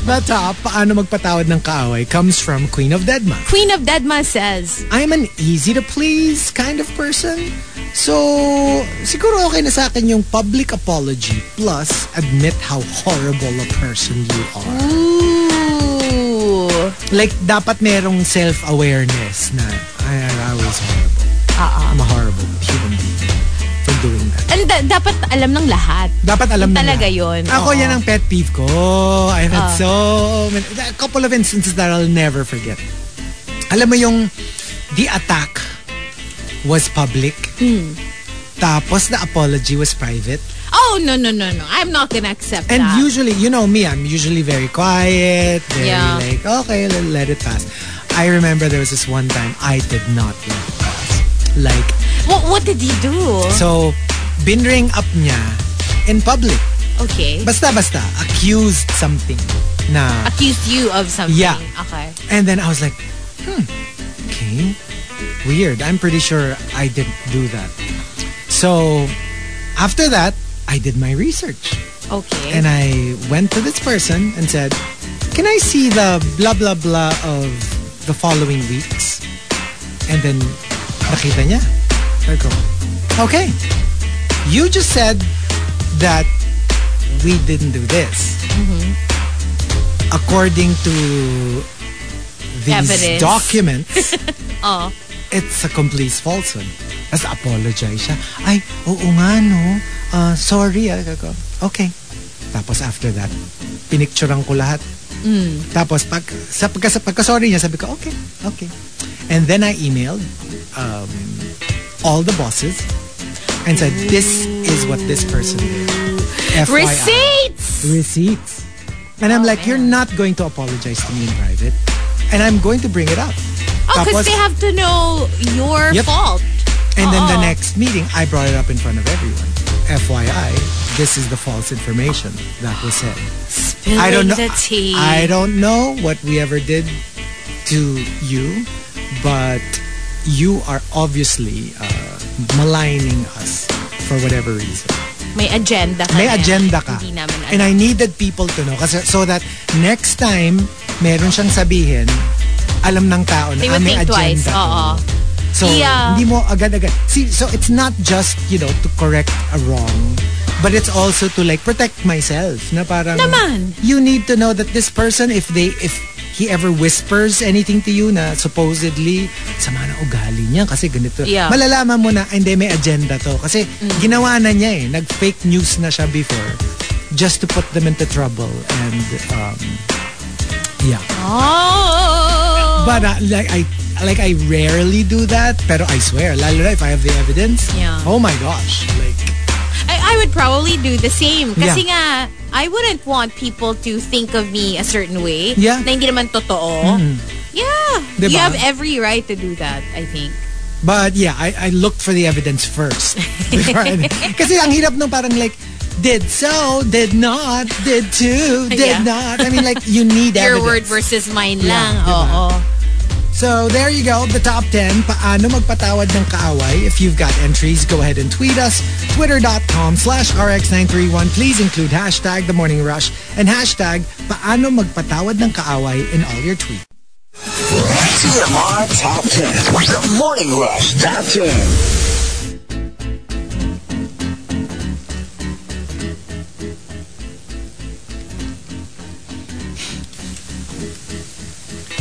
But uh, paano magpatawad ng kaaway comes from Queen of Deadma. Queen of Deadma says, I'm an easy to please kind of person. So, siguro okay na sa akin yung public apology plus admit how horrible a person you are. Ooh. Like, dapat merong self-awareness na I, I was horrible. I'm a horrible human And da- dapat alam ng lahat. Dapat alam nila. talaga yun. Ako Oo. yan ang pet peeve ko. I've had so many, a couple of instances that I'll never forget. Alam mo yung the attack was public. Hmm. Tapos the apology was private. Oh, no, no, no, no. I'm not gonna accept And that. usually, you know me, I'm usually very quiet, very Yeah. like, okay, let, let it pass. I remember there was this one time I did not let it pass. Like, what, what did you do? so, binring up niya in public. okay. Basta-basta, accused something na Accused you of something. Yeah. Okay. And then I was like, hmm, okay, weird. I'm pretty sure I didn't do that. So after that, I did my research. Okay. And I went to this person and said, can I see the blah, blah, blah of the following weeks? And then nakita niya. I go, okay, you just said that we didn't do this. according to these Evidence. documents, Oh. it's a complete falsehood. Tapos apologize siya. Ay, oo nga no. Ah, sorry. Okay. Tapos after that, pinicturean ko lahat. Tapos pag, sa pagka, pagka sorry niya, sabi ko, okay, okay. And then I emailed um, all the bosses and said, this is what this person did. FYI. Receipts! Receipts. And I'm oh, like, you're not going to apologize to me in private. And I'm going to bring it up. Oh, because they have to know your Yep. fault. And then the next meeting, I brought it up in front of everyone. FYI, this is the false information that was said. Spilling I don't know. the tea. I don't know what we ever did to you, but you are obviously uh, maligning us for whatever reason. May agenda ka May na. agenda ka. Hindi naman alam. And I needed people to know kasi so that next time meron siyang sabihin, alam ng tao na ah, may twice. agenda. to. Oo. So, Yeah. hindi mo agad-agad. See, so it's not just, you know, to correct a wrong, but it's also to like protect myself. Na parang, Naman. you need to know that this person, if they, if he ever whispers anything to you na supposedly, sama na ugali niya kasi ganito. Yeah. Malalaman mo na, hindi, may agenda to. Kasi ginawa na niya eh. Nag-fake news na siya before just to put them into trouble. And, um, yeah. Oh. But uh, like I like I rarely do that, pero I swear, lalo na if I have the evidence. Yeah. Oh my gosh. Like I, would probably do the same. Kasi Yeah. nga, I wouldn't want people to think of me a certain way. Yeah. Na hindi naman totoo. Mm-hmm. Yeah. Diba? You have every right to do that, I think. but yeah, I, I looked for the evidence first. Kasi ang hirap nung parang like did so, did not, did too, did Yeah. not. I mean like you need Your evidence. word versus mine Yeah, lang. diba? Oo. So there you go, the top 10. Paano magpatawad ng kaaway? If you've got entries, go ahead and tweet us. Twitter.com slash RX931. Please include hashtag The Morning Rush and hashtag Paano magpatawad ng kaaway in all your tweets. TMR Top 10. The Morning Rush Top 10.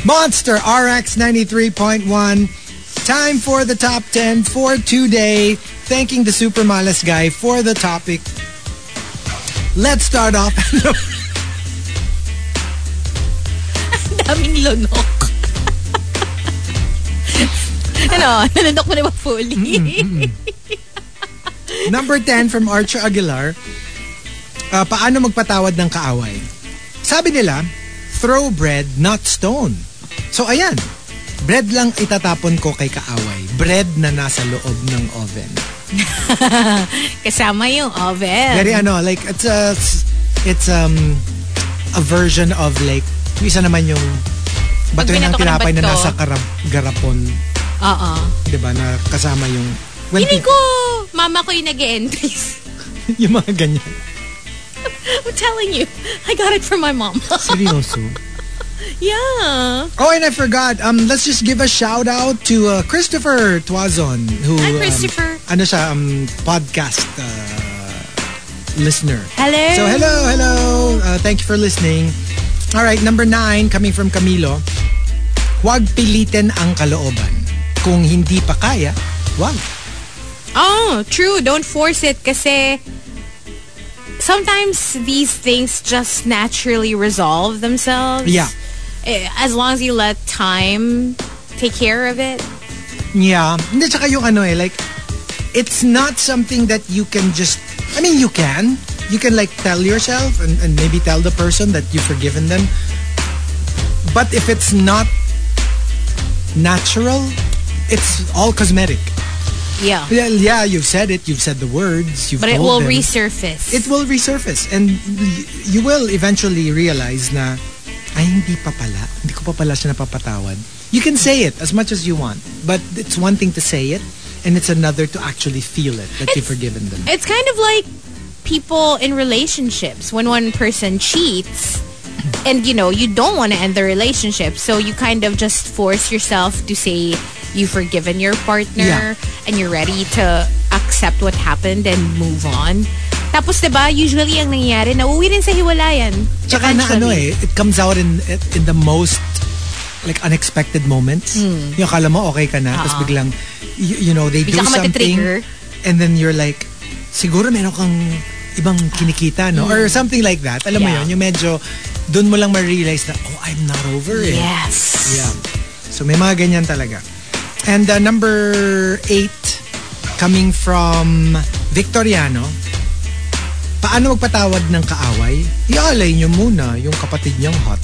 Monster RX 93.1. Time for the top 10 for today. Thanking the Super Malas guy for the topic. Let's start off. Daming lunok. ano? Nanunok mo na ba fully? Number 10 from Archer Aguilar. Uh, paano magpatawad ng kaaway? Sabi nila, throw bread, not stone. So ayan, bread lang itatapon ko kay kaaway. Bread na nasa loob ng oven. Kasama yung oven. Very ano, like it's a it's um a version of like yung isa naman yung bato ng tinapay na nasa karab, garapon, Oo. 'di ba? Na kasama yung when Hindi ko, mama ko yung nag-entries. yung mga ganyan. I'm telling you, I got it from my mom. Seryoso. yeah. Oh, and I forgot. Um, let's just give a shout out to uh, Christopher Tuazon, who Hi, um, Christopher. ano siya, um, podcast uh, listener. Hello. So hello, hello. Uh, thank you for listening. All right, number nine, coming from Camilo. Huwag pilitin ang kalooban. Kung hindi pa kaya, wag. Oh, true. Don't force it kasi sometimes these things just naturally resolve themselves. Yeah. Eh, As long as you let time take care of it. Yeah. Hindi, tsaka yung ano eh, like, it's not something that you can just, I mean, you can. You can like tell yourself and, and maybe tell the person that you've forgiven them. But if it's not natural, it's all cosmetic. Yeah. Yeah, yeah, you've said it, you've said the words, you've But it will them. resurface. It will resurface and y- you will eventually realize na ay hindi pa pala, hindi ko pa pala siya napapatawad. You can say it as much as you want, but it's one thing to say it and it's another to actually feel it that you've forgiven them. It's kind of like people in relationships when one person cheats and you know you don't want to end the relationship so you kind of just force yourself to say you've forgiven your partner Yeah. and you're ready to accept what happened and move on Tapos 'di ba, usually ang nangyayari, nauwi rin sa hiwalayan. Tsaka na ano eh, it comes out in in the most like unexpected moments. Yung akala mo okay ka na, tapos biglang, you, you know, they Hmm. Bigla do something and then you're like, siguro meron kang ibang kinikita, no? Or something like that. Alam mo Hmm. Yeah. yun, yung medyo, dun mo lang ma-realize na, oh, I'm not over it. Yes. Yeah. So may mga ganyan talaga. And uh, number eight, coming from Victoriano, paano magpatawad ng kaaway? Ialay nyo muna yung kapatid niyang hot.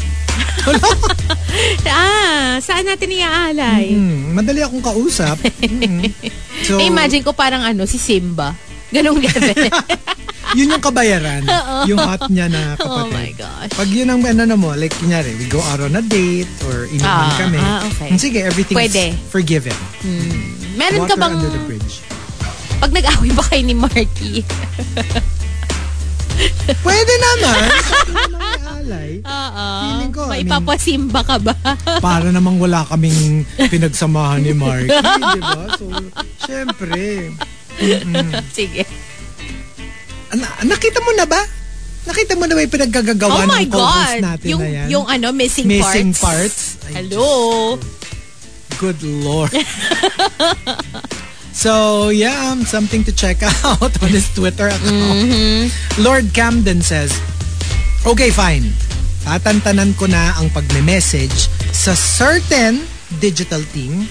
Ah, saan natin iaalay? Hmm, madali akong kausap. Hmm. So, Eh, imagine ko parang ano, si Simba. Ganong level. yun yung kabayaran. yung hot niya na kapatid. oh my gosh. Pag yun ang ano mo, like kunyari, we go out on a date or inuman Ah, kami. ah, okay. Sige, everything's Pwede. forgiven. Meron Water ka bang, under the bridge. pag nag-away ba kayo ni Marky? Pwede naman. May alay. Oo. Feeling ko, I mean- Maipapasimba ka ba? para namang wala kaming pinagsamahan ni Marky, di ba? So, syempre. Sige. Na- nakita mo na ba? Nakita mo na ba yung pinaggagawa Oh ng co-host natin Yung, na yan? yung ano, missing, Missing parts. parts. Ay, Hello? Good Lord. so, yeah, um, something to check out on his Twitter account. Mm-hmm. Lord Camden says, Okay, fine. Tatantanan ko na ang pagme-message sa certain digital team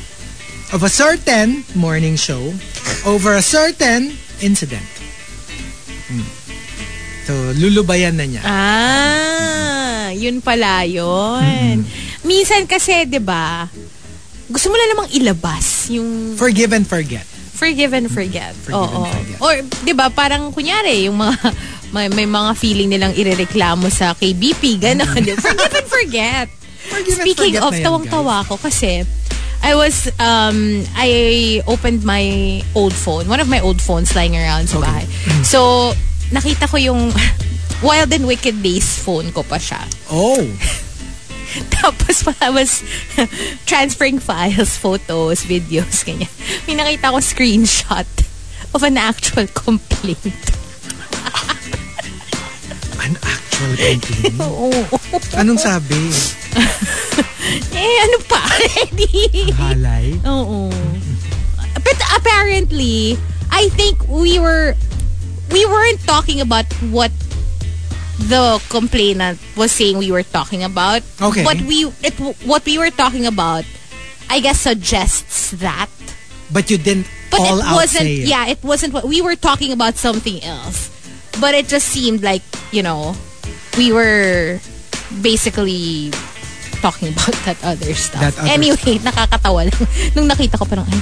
of a certain morning show over a certain incident. Hmm. So, lulubayan na niya. Ah, yun pala yun. Minsan kasi, di ba, gusto mo na namang ilabas yung Forgive and forget. Forgive and forget. Forgive Oo. and forget. Or, di ba, parang kunyari, yung mga, may, may mga feeling nilang irereklamo sa KBP, gano'n. forgive and forget. Forgive and Speaking forget of, tawang-tawa ko kasi, I was, um, I opened my old phone, one of my old phones lying around sa bahay. So, nakita ko yung Wild and Wicked Days phone ko pa siya. Oh. Tapos when I was transferring files, photos, videos, ganyan. May nakita ko screenshot of an actual complaint. An actual complaint. Oo. Anong sabi? eh, ano pa? Halay? Oo. But apparently, I think we were we weren't talking about what the complainant was saying we were talking about. Okay. What we it what we were talking about, I guess suggests that. But you didn't But all it wasn't it. yeah, it wasn't what we were talking about something else. But it just seemed like, you know, we were basically talking about that other stuff. That other anyway, nakakatawa lang. Nung nakita ko parang, ay,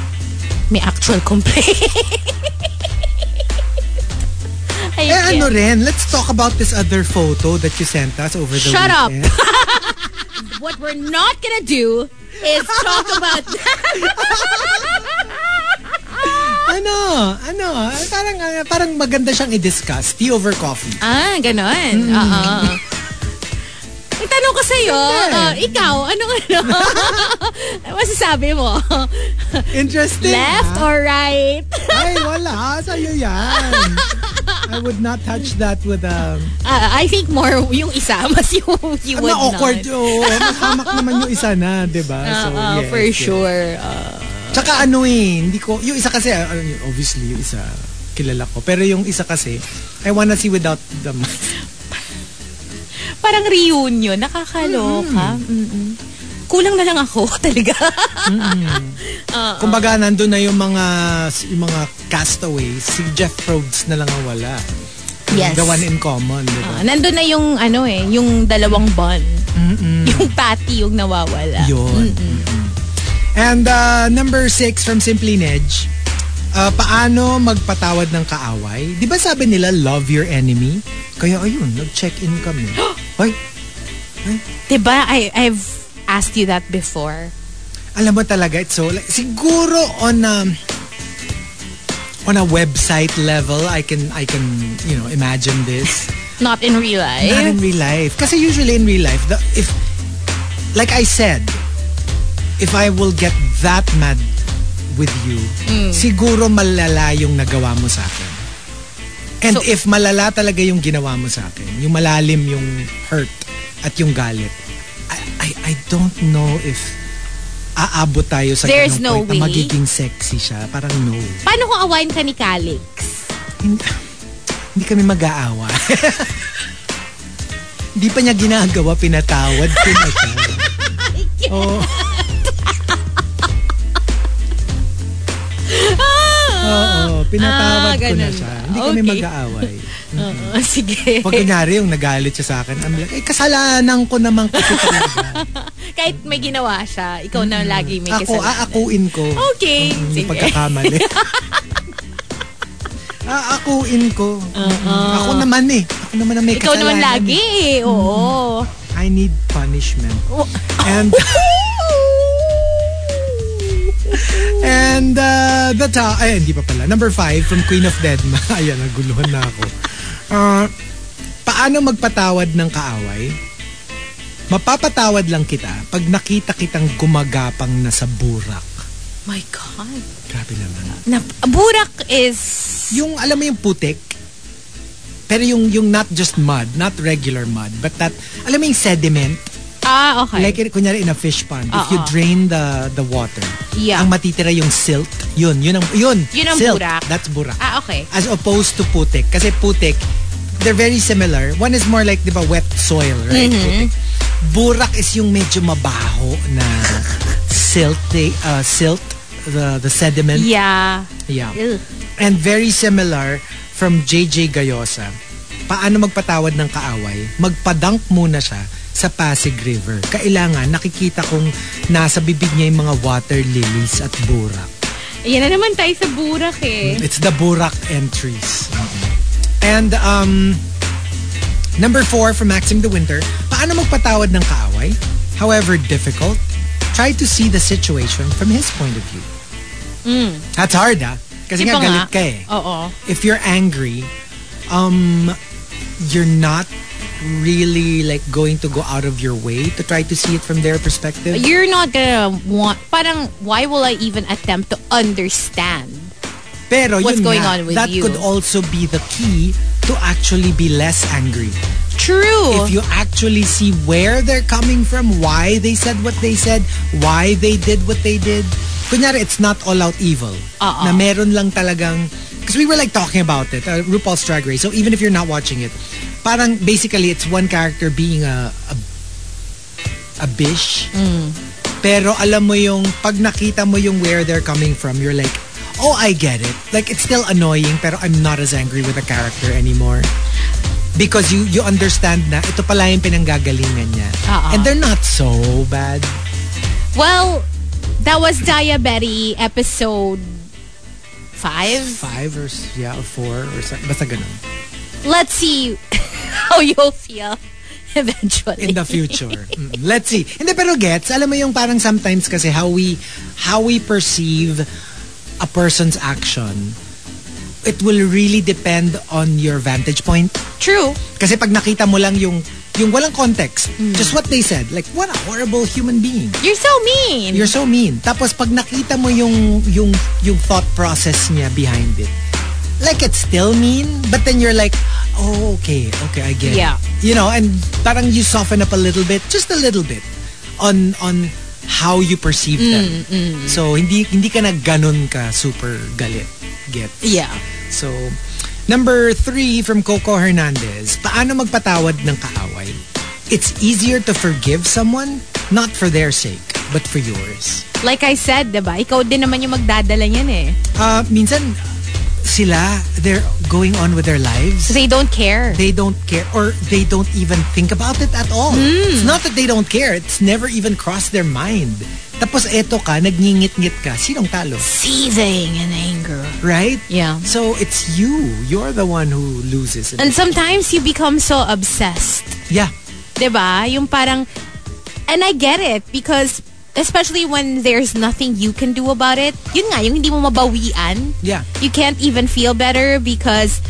may actual complaint. Ay, Eh ano rin, let's talk about this other photo that you sent us over the Shut up. weekend. What we're not gonna do is talk about ano? Ano? Parang, ah, parang maganda siyang i-discuss. Tea over coffee. Ah, ganon. Oo. Ang tanong ko sa'yo, ah, ikaw, ano? ano masasabi mo? Interesting. Left ah. or right? Ay, wala. Sa'yo yan. I would not touch that with um, Ah, I think more yung isa, mas yung you would ano, awkward. not. Oo, mas hamak naman yung isa na, di ba? So, Ah, ah, yes, for yes. sure. Ah. Tsaka ano eh, hindi ko, yung isa kasi, ah, obviously, yung isa, kilala ko. Pero yung isa kasi, I wanna see without the parang reunion, nakakaloka. Mm-mm. Kulang na lang ako talaga. Kumbaga, nandun na yung mga yung mga castaways. Si Jeff Rhodes na lang ang wala. Yes. The one in common, di ba? Ah, nandun na yung ano eh, yung dalawang bun. Yung patty yung nawawala. Yun. And uh, number six from Simply Nedge, uh, paano magpatawad ng kaaway? Di ba sabi nila, love your enemy? Kaya ayun, nag-check-in kami. Ay, Diba? I, I've asked you that before. alam mo talaga, it's so, like, siguro on a, on a website level, I can, I can, you know, imagine this. Not in real life. Not in real life. Kasi usually in real life, the, if, like I said, if I will get that mad with you, siguro malala yung nagawa mo sa akin. And So- if malala talaga yung ginawa mo sa akin, yung malalim yung hurt at yung galit, I, I, I don't know if aabot tayo sa There's ganong no point na way? magiging sexy siya. Parang no. Paano kung awayin ka ni Calix? Hindi, hindi kami mag-aawa. hindi pa niya ginagawa, pinatawad ko na siya. Oo. Oo, pinatawad Ah, ko na siya. Hindi kami Okay. mag-aaway. Oo, sige. Pag kunyari yung nagalit siya sa akin, I'm like, eh, kasalanan ko naman kasi talaga. Kahit may ginawa siya, ikaw na lagi may Ako, kasalanan. aakuin ko. Okay, Yung sige. pagkakamali. aakuin ko. Ako naman eh. Ako naman ang may Ikaw naman kasalanan. lagi eh. Oo. I need punishment. And and uh, the top, ay, hindi pa pala. Number five from Queen of Deadma. Ayan, naguluhan na ako. Uh, paano magpatawad ng kaaway? Mapapatawad lang kita pag nakita kitang gumagapang na sa burak. My God. Grabe naman. Na, burak is... Yung, alam mo yung putik? Pero yung, yung not just mud, not regular mud, but that, alam mo yung sediment? Ah, okay. Like, kunyari in a fish pond, if you Oo. drain the the water, Yeah. ang matitira yung silt, yun, yun ang, yun, Yun ang silt, burak. That's burak. ah, okay. As opposed to putik. Kasi putik, they're very similar. One is more like, di ba, wet soil, right? Mm-hmm. Putik. Burak is yung medyo mabaho na silt, uh, silt, the, the sediment. Yeah. Yeah. Ugh. And very similar from JJ Gayosa. Paano magpatawad ng kaaway? Magpadunk muna siya sa Pasig River. Kailangan nakikita kong nasa bibig niya yung mga water lilies at burak. Yan na naman tayo sa burak eh. It's the burak entries. And um, number four from Maxim the Winter, paano magpatawad ng kaaway? However difficult, try to see the situation from his point of view. That's hard ah. Kasi nga? galit ka eh. Oo. if you're angry, um, you're not really like going to go out of your way to try to see it from their perspective. You're not gonna want... Parang, why will I even attempt to understand? Pero what's yun going nga, on with that you? could also be the key to actually be less angry. True. If you actually see where they're coming from, why they said what they said, why they did what they did. Kunyari, it's not all out evil. Oo. Na meron lang talagang... Because we were like talking about it, uh, RuPaul's Drag Race. So even if you're not watching it, parang basically it's one character being a a, a bish. Mm. Pero alam mo yung, pag nakita mo yung where they're coming from, you're like, oh, I get it. Like, it's still annoying, pero I'm not as angry with the character anymore. Because you you understand na ito pala yung pinanggagalingan niya. Oo. And they're not so bad. Well, that was Diabetes episode 5. Five or, s- yeah, or four, or sa, basta ganun. Let's see how you'll feel eventually. In the future. Mm, Let's see. Hindi, pero gets, alam mo yung parang sometimes kasi how we, how we perceive a person's action, it will really depend on your vantage point. True. Kasi pag nakita mo lang yung yung walang context, just what they said, like what a horrible human being. You're so mean. You're so mean. Tapos pag nakita mo yung yung yung thought process niya behind it, like it's still mean, but then you're like, oh okay, okay, I get. it." Yeah. You know, and parang you soften up a little bit, just a little bit, on on how you perceive them. So hindi hindi ka na ganun ka super galit. Get. yeah. So, number three from Coco Hernandez, paano magpatawad ng kaaway? It's easier to forgive someone, not for their sake, but for yours. Like I said, 'di ba? Ikaw din naman yung magdadala niyan eh. Uh, minsan, sila, they're going on with their lives. They don't care. They don't care or they don't even think about it at all. It's not that they don't care. It's never even crossed their mind. Tapos eto ka, nagngingit-ngit ka. Sinong talo? Seething in anger. Right? Yeah. So it's you. You're the one who loses. And sometimes you become so obsessed. yeah. 'Di ba? Yung parang and I get it because especially when there's nothing you can do about it. Yun nga, yung hindi mo mabawian. Yeah. You can't even feel better because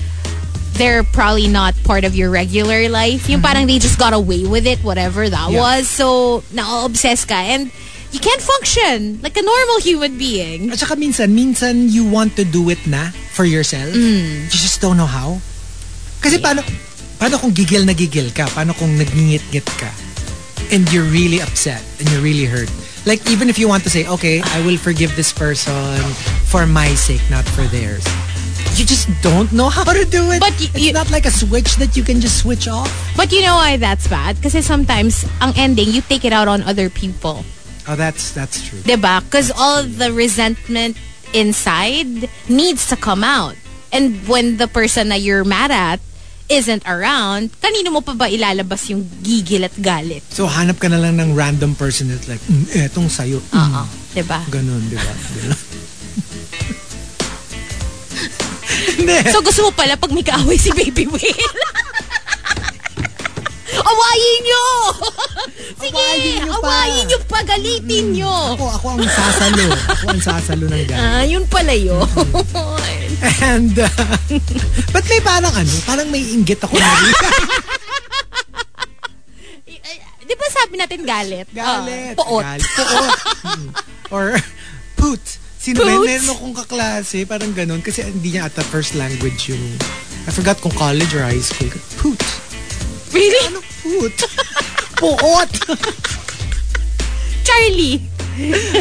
they're probably not part of your regular life. Yung mm-hmm. parang they just got away with it, whatever that Yeah. was. So, na-obsess ka. And you can't function like a normal human being. At saka minsan, minsan you want to do it na for yourself. Mm. You just don't know how. Kasi paano, paano kung gigil na gigil ka? Paano kung nagngingit-ngit ka? And you're really upset and you're really hurt. Like even if you want to say, okay, I will forgive this person for my sake, not for theirs. You just don't know how to do it. But y- it's not like a switch that you can just switch off. But you know why that's bad? Because sometimes, ang ending, you take it out on other people. Oh, that's that's true. Diba? Because all the resentment inside needs to come out. And when the person that you're mad at isn't around, kanino mo pa ba ilalabas yung gigil at galit? So hanap ka na lang ng random person that's like, mm, etong sayo. Mm. Oo. Diba? Ganun, di ba? Ganun. So gusto mo pala pag may kaaway si Baby Whale? awayin nyo! Sige, Awayin nyo pa. awayin nyo, pagalitin nyo. ako, ako ang sasalo. Ako ang sasalo ng galit. Ah, yun pala yun. And, uh, but may parang ano, parang may inggit ako na rin. Di ba sabi natin galit? Galit. Ah, poot. Galit. Poot. Mm. Or, poot. Sino ba? Meron akong kaklase, parang ganun. Kasi hindi niya at the first language yung, I forgot kung college or high school. Poot. Really? Ano poot? Poot. Charlie.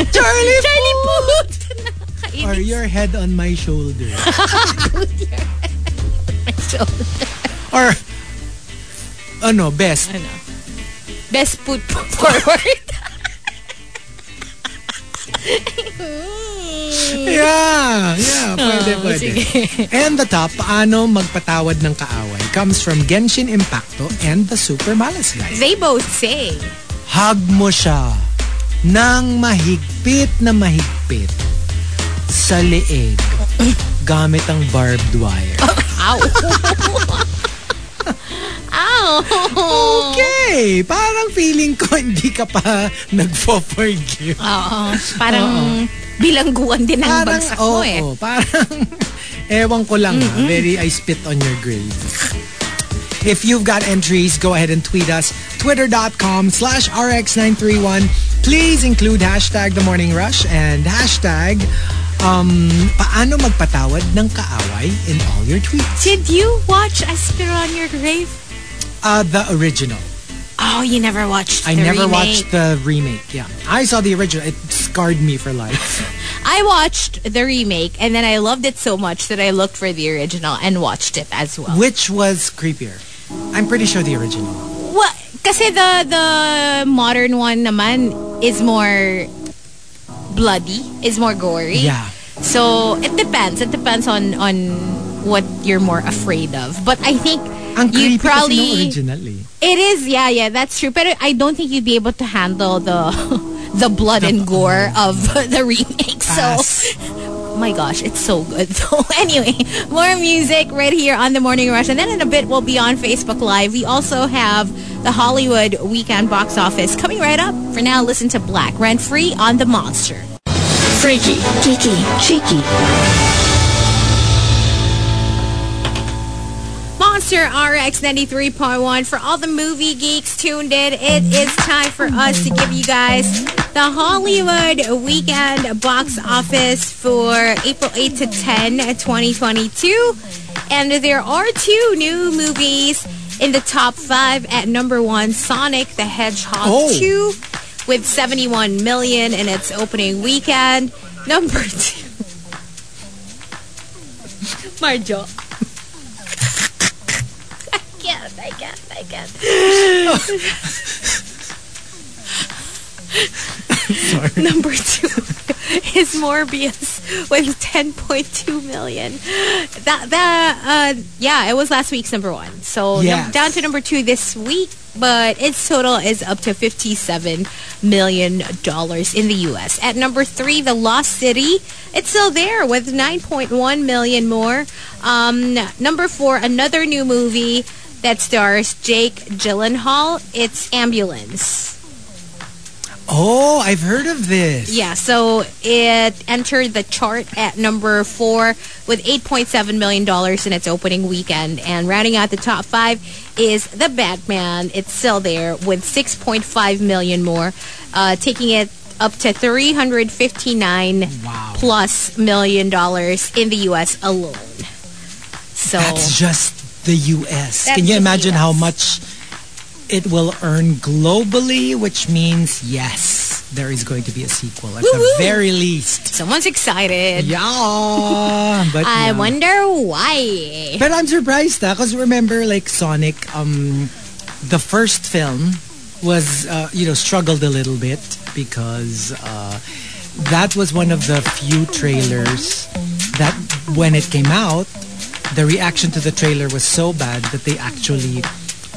Charlie Charlie Poot. Or your head on my shoulder. Or, ano, best. ano? Best put forward. Yeah, yeah, pwede, Oh, pwede. sige. And the top, paano magpatawad ng kaaway, comes from Genshin Impacto and the Super Malas guys. They both say, Hug mo siya ng mahigpit na mahigpit sa leeg gamit ang barbed wire. ow. ow. Okay, parang feeling ko hindi ka pa nagfo-forgive. Oo. Parang bilangguan din ang Parang, bagsak mo oo, eh. parang, ewan ko lang ha, very I spit on your grave. If you've got entries, go ahead and tweet us. Twitter.com slash RX931. Please include hashtag The Morning Rush and hashtag um, paano magpatawad ng kaaway in all your tweets. Did you watch I Spit on Your Grave? Uh, the original. Oh, you never watched I never remake. watched the remake. Yeah. I saw the original. It scarred me for life. I watched the remake and then I loved it so much that I looked for the original and watched it as well. Which was creepier? I'm pretty sure the original. What? Kasi the the modern one naman is more bloody, is more gory. Yeah. So it depends. It depends on on what you're more afraid of. But I think you creepy kasi probably originally. Eh. It is, Yeah, yeah, that's true. But I don't think you'd be able to handle the the blood and gore of the remake. So. Pass. Oh my gosh, it's so good. So anyway, more music right here on the Morning Rush. And then in a bit, we'll be on Facebook Live. We also have the Hollywood Weekend Box Office coming right up. For now, listen to Black Rent Free on The Monster. Freaky, geeky, cheeky. Monster RX 93.1 for all the movie geeks tuned in. It is time for us to give you guys the Hollywood Weekend Box Office for April 8 to 10, 2022. And there are two new movies in the top five. At number one, Sonic the Hedgehog Oh. 2 with 71 million in its opening weekend. Number two. Marjo. I can't, I can't, I can't. Number two is Morbius with 10.2 million. That that uh yeah, it was last week's number one. So Yes. down to number two this week, but its total is up to 57 million dollars in the US. At number three, The Lost City, it's still there with 9.1 million more. Um, number four, another new movie that stars Jake Gyllenhaal. It's Ambulance. Oh, I've heard of this. Yeah, so it entered the chart at number four with $8.7 million in its opening weekend. And rounding out the top five is The Batman. It's still there with 6.5 million more, uh, taking it up to 359 plus million dollars in the U.S. alone. So That's just the US. That's Can you imagine how much it will earn globally? Which means, yes, there is going to be a sequel at the very least. Someone's excited. Yeah, but I yeah. wonder why. But I'm surprised because remember, like Sonic, um, the first film was, uh, you know, struggled a little bit because uh, that was one of the few trailers that when it came out, the reaction to the trailer was so bad that they actually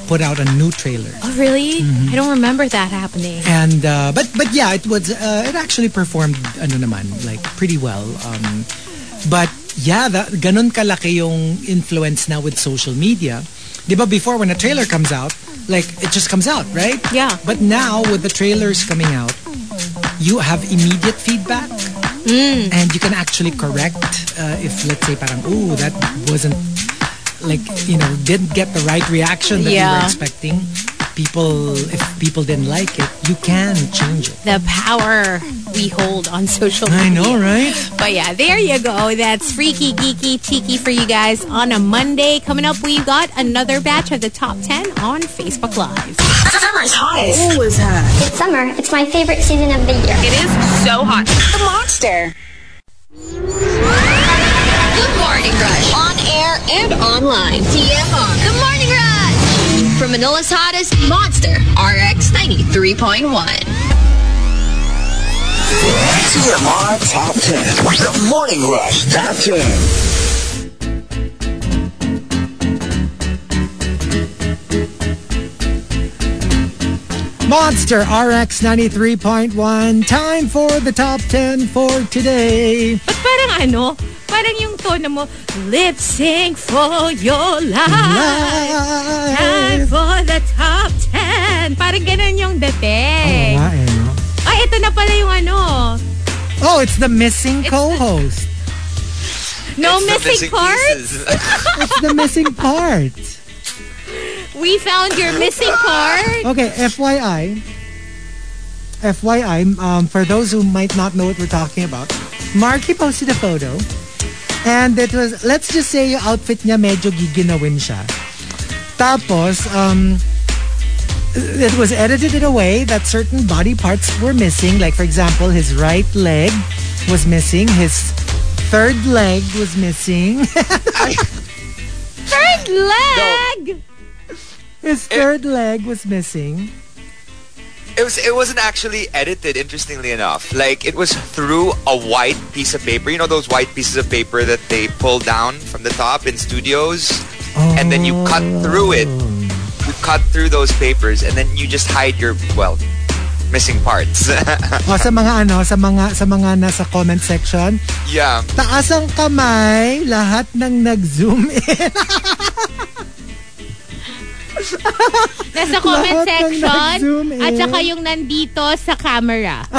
put out a new trailer. Oh, really? Mm-hmm. I don't remember that happening. And uh, but but yeah, it was uh, it actually performed ano naman like pretty well. Um, but yeah, that ganun kalaki yung influence now with social media. ba before when a trailer comes out, like it just comes out, right? Yeah. But now with the trailers coming out, you have immediate feedback. And you can actually correct uh, if let's say parang ooh that wasn't like you know didn't get the right reaction that you were expecting. People if people didn't like it, you can change it. The power we hold on social media. I know, right? But yeah, there you go. That's freaky, geeky, cheeky for you guys on a Monday. Coming up, we've got another batch of the top 10 on Facebook Live. Summer's hottest. Always hot. It's summer. It's my favorite season of the year. It is so hot. The monster. Good Morning Rush. On air and online. TMR. The Morning Rush. From Manila's hottest, Monster RX 93.1. TMR Top 10. The Morning Rush Top 10. Monster RX 93.1. Time for the top 10 for today. But parang ano, parang yung tono mo, lip sync for your life. Time for the top 10. Parang ganun yung dating. Oo nga eh, no? Ay, ito na pala yung ano. Oh, it's the missing It's co-host. No It's the missing parts? It's the missing part. We found your missing part. Okay, FYI. FYI, um, for those who might not know what we're talking about, Marky posted a photo. And it was, let's just say yung outfit niya medyo giginawin siya. Tapos, um, it was edited in a way that certain body parts were missing. Like, for example, his right leg was missing. His third leg was missing. Third leg. His third leg was missing. It was. It wasn't actually edited. Interestingly enough, like it was through a white piece of paper. You know those white pieces of paper that they pull down from the top in studios, and then you cut through it. You cut through those papers, and then you just hide your well missing parts. O sa mga ano, sa mga sa mga nasa comment section, yeah. taas ang kamay, lahat ng nag-zoom in. Nasa comment Lahat section. At saka yung nandito sa camera.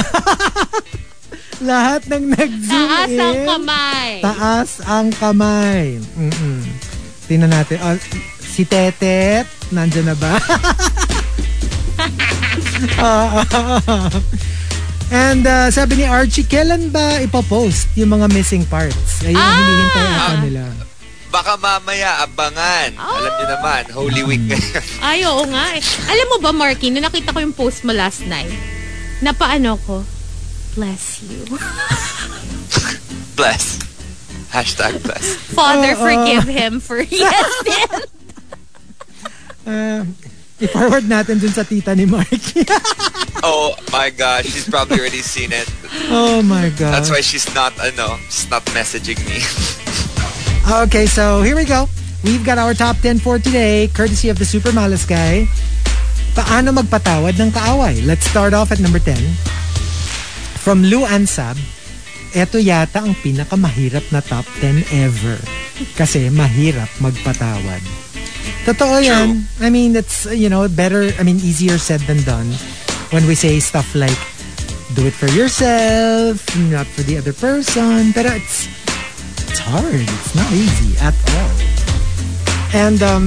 lahat ng nag-zoom Taas in. ang kamay. Taas ang kamay. Mm-mm. Tingnan natin. Oh, si Tetet, nandyan na ba? And uh, sabi ni Archie, kailan ba ipopost yung mga missing parts? Ayun, Ah! hinihintay ata nila. Baka mamaya abangan. Alam niyo naman, Holy Week ngayon. Ay, oo nga eh. Alam mo ba, Marky, nung nakita ko yung post mo last night, napaano ko, bless you. bless. Hashtag bless. Father, Oo. forgive him for yes sin. Uh, i-forward natin dun sa tita ni Marky. Oh my gosh, she's probably already seen it. oh my God. That's why she's not, ano, she's not messaging me. Okay, so here we go. We've got our top 10 for today, courtesy of the Super Malas guy. Paano magpatawad ng kaaway? Let's start off at number 10. From Lou Ansab, eto yata ang pinakamahirap na top 10 ever. Kasi mahirap magpatawad. Totoo yan. I mean, it's, you know, better, I mean, easier said than done when we say stuff like, do it for yourself, not for the other person. Pero it's, it's hard. It's not easy at all. And um,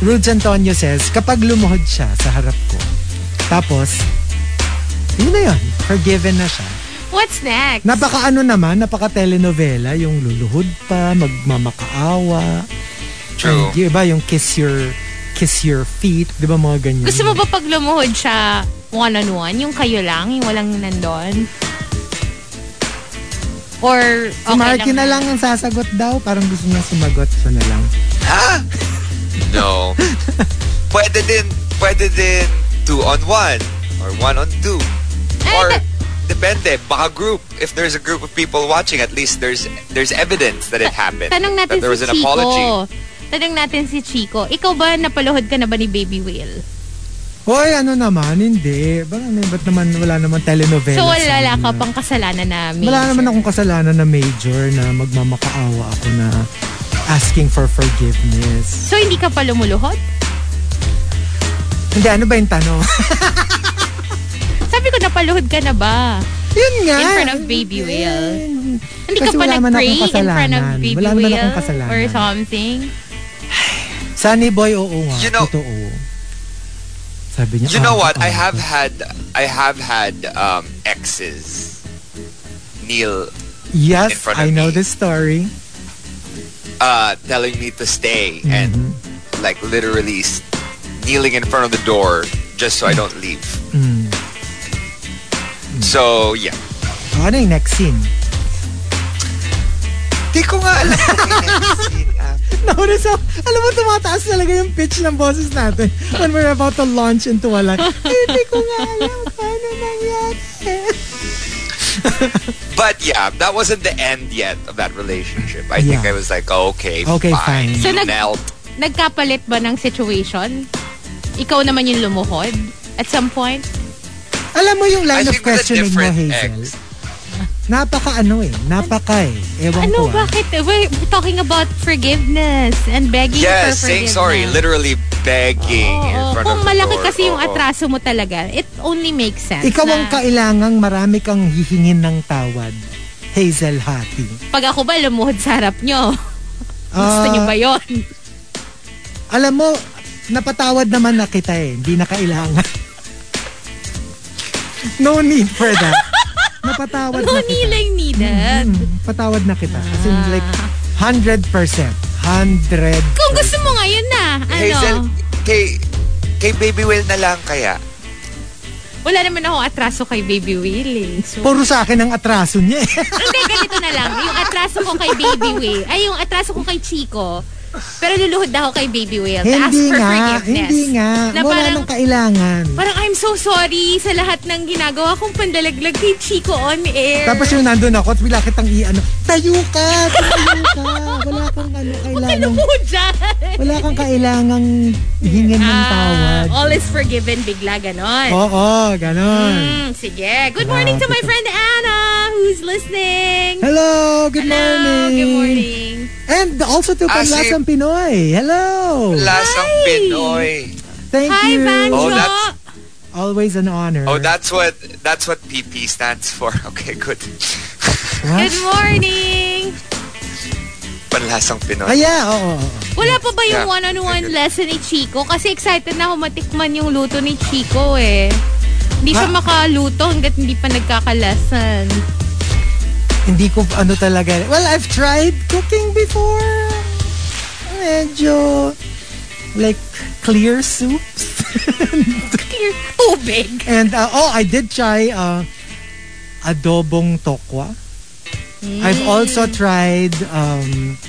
Rudes Antonio says, kapag lumuhod siya sa harap ko, tapos, yun na yun. Forgiven na siya. What's next? Napaka ano naman, napaka telenovela, yung luluhod pa, magmamakaawa. True. And yung iba, yung kiss your kiss your feet. Di ba mga ganyan? Gusto mo ba pag lumuhod siya one-on-one? Yung kayo lang? Yung walang nandun? Or Si okay Marky na lang? lang ang sasagot daw. Parang gusto niya sumagot. Siya na lang. Ha? No. pwede din, pwede din two on one or one on two. Eh, Or depende, baka group. If there's a group of people watching, at least there's there's evidence that it happened. Tanong natin that there was si an Chico. apology. Tanong natin si Chico. Ikaw ba napaluhod ka na ba ni Baby Whale? Hoy, ano naman? Hindi. Ba, ano, ba't naman wala naman telenovela? So wala sa- ka pang kasalanan na major. Wala naman akong kasalanan na major na magmamakaawa ako na asking for forgiveness. So hindi ka pa lumuluhod? Hindi, ano ba yung tanong? Sabi ko napaluhod ka na ba? Yun nga. In front of Baby Whale. Hindi ka pa wala nag-pray in front of. Baby Wala naman Whale akong kasalanan. or something? Sunny boy, oo nga. You know- Totoo. Sabi niya, You know ah, what? I have had I have had um, exes kneel in Yes, front of I know me. the story. uh, telling me to stay and Mm-hmm. like literally kneeling in front of the door just so I don't leave. Mm. So yeah. Ano yung next scene? Di ko nga alam next scene Notice how, alam mo, tumataas talaga yung pitch ng boses natin when we're about to launch into a line. Hindi ko nga alam paano nangyari. But yeah, that wasn't the end yet of that relationship. I think Yeah. I was like, okay, Okay, fine. fine. So You nag- knelt. Nagkapalit ba ng situation? Ikaw naman yung lumuhod at some point? Alam mo yung I line of think with a questioning mo, Hazel? ex. Napaka ano eh. Napaka eh. Ewan Ano, ko ah. bakit? We're talking about forgiveness and begging Yes, for saying forgiveness. sorry, literally begging in Oo, front kung of the malaki door. kasi yung Oo. atraso mo talaga, it only makes sense Ikaw ang na kailangang marami kang hihingin ng tawad. Hazel Hati. pag ako ba lumuhod sa harap nyo, gusto Ah, nyo ba yun? Alam mo, napatawad naman na kita eh. Hindi na kailangan. no need for that. Napatawad No na kita. kneeling needed. Mm, patawad na kita. As in like, 100%. 100. Kung gusto mo ngayon na, ano, Hazel, kay, kay Baby Whale na lang kaya. wala naman ako atraso kay Baby Willing. So, Puro sa akin ang atraso niya eh. Hindi, ganito na lang. Yung atraso ko kay Baby Whale, ay yung atraso ko kay Chico, pero luluhod ako kay Baby Whale to ask hindi for nga, forgiveness. hindi nga. Na Wala parang, nang kailangan. parang I'm so sorry sa lahat ng ginagawa kong pandalaglag kay Chico on air. Tapos yung nandun ako, at bila kitang i-ano, tayo ka, tayo ka. Wala kang ano, Huwag ka kailangan. lumuhod dyan. Wala kang kailangang hingin ng tawad. Ah, all is forgiven, bigla ganon. Oo, ganon. Mm, sige. Good morning to my friend Anna, who's listening. Hello, good Hello, morning. good morning. And also to Ah, Panlasang Pinoy. Hello. Lasang Pinoy. Thank Hi, you. Vanjo. Oh, that's- Always an honor. Oh, that's what that's what PP stands for. Okay, good. What? Good morning. Panlasang Pinoy. Ah, yeah, oo. oo. Wala pa ba yung Yeah. one-on-one lesson ni Chico? Kasi excited na ako matikman yung luto ni Chico eh. Hindi siya Ha? makaluto hanggat hindi pa nagkakalasan. Hindi ko ano talaga. Well, I've tried cooking before. Medyo like clear soups. Clear tubig. And uh, oh, I did try uh, adobong tokwa. I've also tried um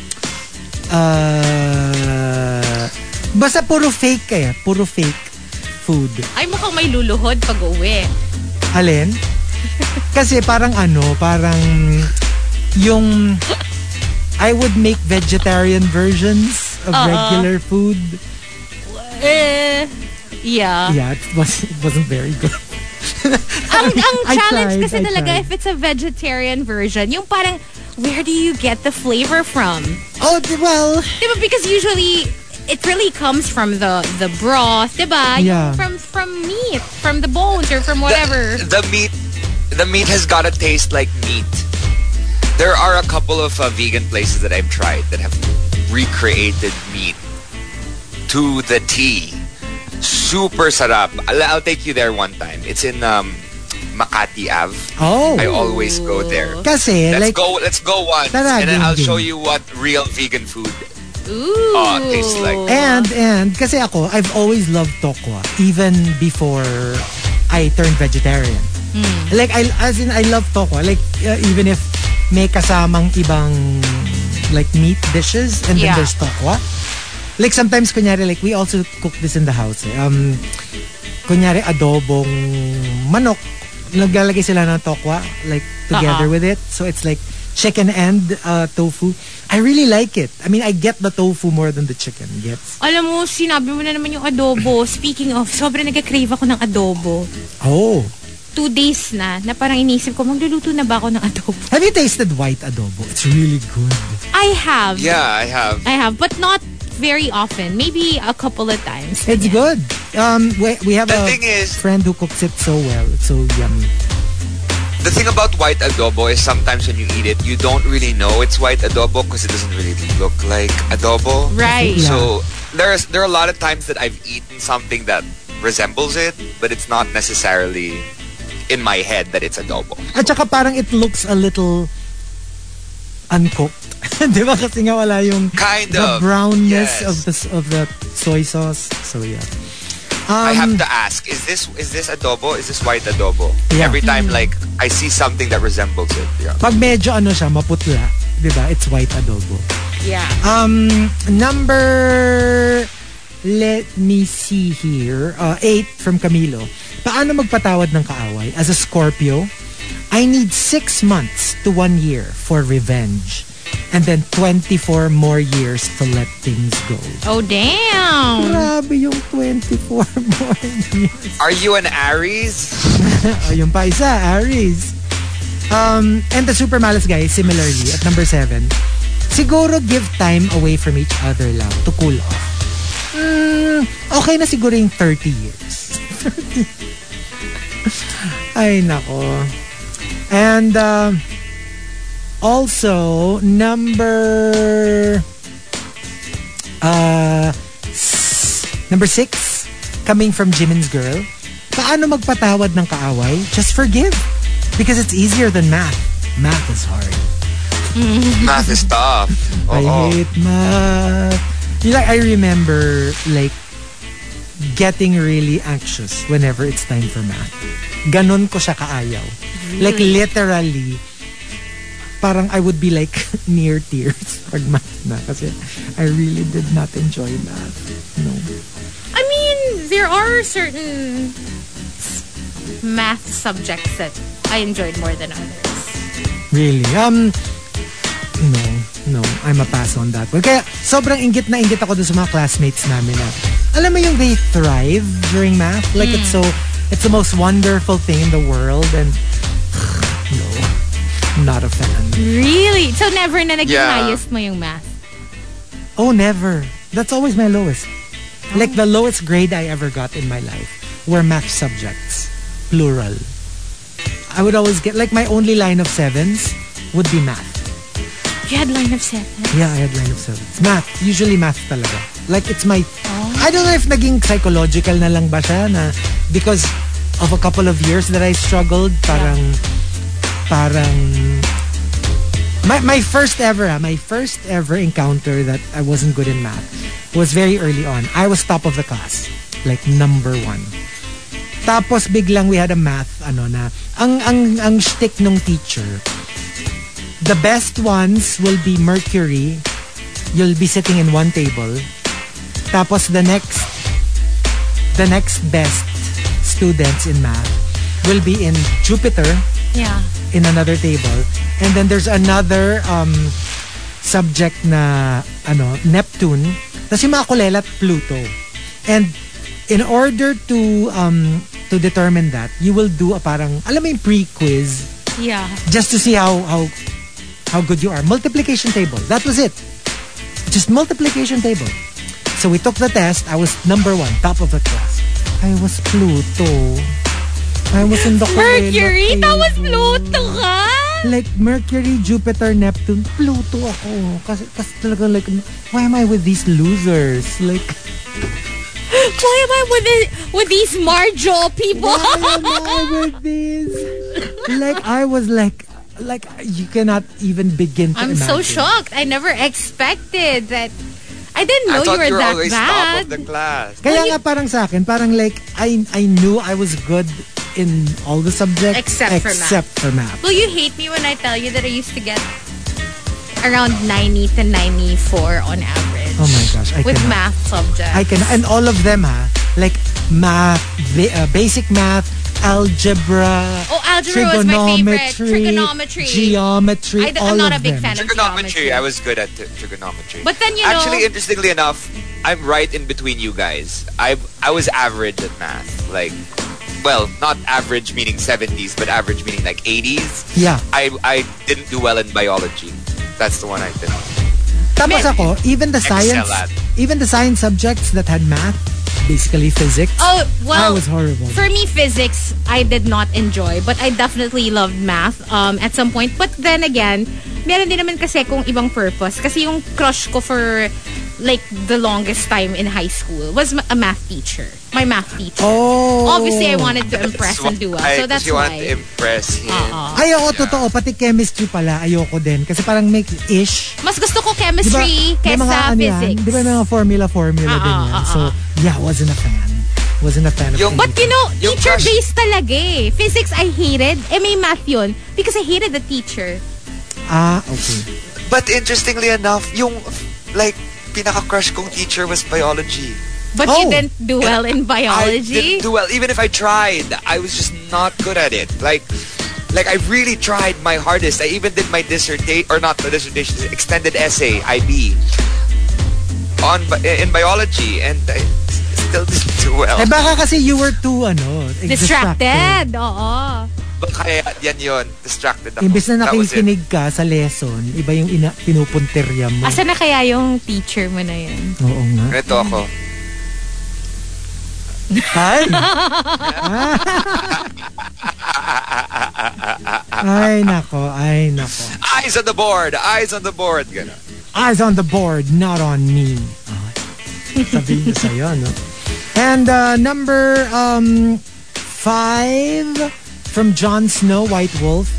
uh basta puro fake eh, puro fake food. Ay, mukhang may luluhod pag uwi. Alin? Kasi parang ano, parang yung I would make vegetarian versions of Uh-uh. regular food. Eh, yeah. Yeah, it, was, it wasn't very good. ang ang I challenge tried, kasi I talaga tried. if it's a vegetarian version, yung parang where do you get the flavor from? Oh, well, Diba? Because usually it really comes from the the broth, diba? Yung Yeah. From from meat, from the bones or from whatever. The, the meat, the meat has got to taste like meat. There are a couple of uh, vegan places that I've tried that have recreated meat to the T. Super sarap. I'll, I'll take you there one time. It's in um, Makati Ave. oh. I always go there. Kasi, Let's like, go. Let's go once, Tara, and then I'll show you what real vegan food Ooh. Oh, it tastes like And, and, kasi ako, I've always loved tokwa, even before I turned vegetarian. Like, I, as in, I love tokwa. Like, uh, even if may kasamang ibang, like, meat dishes, and Yeah. then there's tokwa. Like, sometimes, kunyari, like, we also cook this in the house. Eh. Um, kunyari, adobong manok. Naglalagay sila ng tokwa, like, together Uh-uh. with it. So, it's like, chicken and uh, tofu. I really like it. I mean, I get the tofu more than the chicken. Gets? Alam mo, sinabi mo na naman yung adobo. Speaking of, sobrang nagka-crave ako ng adobo. Oh. Two days na, na parang inisip ko, magluluto na ba ako ng adobo? Have you tasted white adobo? It's really good. I have. Yeah, I have. I have, but not very often. Maybe a couple of times. It's good. Um, we, we have The a thing is- friend who cooks it so well. It's so yummy. The thing about white adobo is sometimes when you eat it, you don't really know it's white adobo because it doesn't really look like adobo. Right. Yeah. So there's there are a lot of times that I've eaten something that resembles it, but it's not necessarily in my head that it's adobo. At saka parang it looks a little uncooked. Di ba? Kasi nga wala yung Kind the of. brownness yes. of the of the soy sauce. So yeah. I Um, have to ask: Is this is this adobo? Is this white adobo? Yeah. Every time, like I see something that resembles it. Yeah. Pag medyo ano siya, maputla. Di ba? It's white adobo. Yeah. Um, number, let me see here. Uh, eight from Camilo. Paano magpatawad ng kaaway? As a Scorpio, I need six months to one year for revenge. And then 24 more years to let things go. Oh, damn. Grabe yung 24 more years. Are you an Aries? yung pa isa, Aries. Um, and the super malas guy, similarly, at number seven, siguro give time away from each other lang to cool off. Mm, okay na siguro yung 30 years. 30. Ay, nako. And, uh, also, number, uh, number six, coming from Jimin's girl, paano magpatawad ng kaaway? Just forgive. Because it's easier than math. Math is hard. Math is tough. I Oo. hate math. Know, I remember like getting really anxious whenever it's time for math. Ganon ko siya kaayaw. Like literally, parang I would be like near tears pag math na. Kasi I really did not enjoy math. No. I mean, there are certain math subjects that I enjoyed more than others. Really? Um, no, no. I'm a pass on that one. Kaya sobrang inggit na inggit ako dun sa mga classmates namin na, alam mo yung they thrive during math? Like it's mm. so, it's the most wonderful thing in the world and no, not a fan. Really? So never na naging Yeah. highest mo yung math? Oh, never. That's always my lowest. Oh. Like the lowest grade I ever got in my life were math subjects, plural. I would always get, like my only line of sevens would be math. You had line of seven? Yeah, I had line of sevens. Math. Usually math talaga. Like it's my... I don't know if naging psychological na lang ba siya na because of a couple of years that I struggled, parang... Parang... My, my first ever, ah, my first ever encounter that I wasn't good in math was very early on. I was top of the class. Like number one. Tapos biglang we had a math, ano na, ang, ang, ang shtick nung teacher, the best ones will be Mercury. You'll be sitting in one table. Tapos the next the next best students in math will be in Jupiter Yeah. in another table. And then there's another um, subject na ano, Neptune. Tapos yung mga kulelat, Pluto. And in order to um, to determine that, you will do a parang, alam mo yung pre-quiz Yeah. just to see how how how good you are. Multiplication table. That was it. Just multiplication table. So we took the test. I was number one, top of the class. I was Pluto. I was in the Mercury? That was. Pluto ka? Like Mercury, Jupiter, Neptune, Pluto ako. Kasi, kasi talaga like, why am I with these losers? Like, Why am I with, the, with these Marjo people? why am I with these? Like, I was like, like, you cannot even begin to I'm imagine. so shocked. I never expected that I didn't know I you were you were that always top bad. of the class. Kaya nga parang sa akin, parang like, I, I knew I was good in all the subjects. Except for math. except for math. Will you hate me when I tell you that I used to get around 90 to 94 on average? Oh my gosh, I With cannot. math subjects. I can, and all of them ha, like math, ba- uh, basic math, algebra, Oh, algebra was my favorite. trigonometry, Trigonometry. geometry, I d- I'm not of a big them. fan of Trigonometry. I was good at t- trigonometry. But then, you know- Actually, interestingly enough, I'm right in between you guys. I I was average at math. Like, well, not average meaning 70s, but average meaning like 80s. Yeah. I I didn't do well in biology. That's the one I did. Tapos ako, even the science, even the science subjects that had math, basically physics, Oh, well, I was horrible. For me, physics, I did not enjoy. But I definitely loved math um, at some point. But then again, meron din naman kasi kung ibang purpose. Kasi yung crush ko for like the longest time in high school was a math teacher. My math teacher. Oh. Obviously, I wanted to impress and do well. So that's you wanted to why. impress him. Oo. Ay, oo, totoo. Pati chemistry pala, ayoko din. Kasi parang make ish. Mas gusto ko chemistry may kesa mga ano yan? physics. Di ba may mga formula-formula din ah, yan? ah, So, yeah, wasn't a fan. Wasn't a fan of Yung- anything. But you know, teacher-based talaga eh. Physics, I hated. Eh, may math yun. Because I hated the teacher. Ah, okay. But interestingly enough, yung like pinaka-crush kong teacher was biology. But Oh. you didn't do well in biology? I didn't do well. Even if I tried, I was just not good at it. Like, like I really tried my hardest. I even did my dissertation, or not my dissertation, extended essay, IB, on in biology, and I, still didn't do well. Eh baka kasi you were too, ano, Distracted. Oo. Kaya yan yun, distracted ako. Imbes na nakikinig ka sa lesson, iba yung ina, pinupunterya mo. Asa na kaya yung teacher mo na yun? Oo nga. Ito ako. Ay! ay, nako. Ay, nako. Eyes on the board! Eyes on the board! Ganun. Eyes on the board, not on me. Ah, Sabihin niyo sa'yo, no? And uh, number um, five from Jon Snow, White Wolf.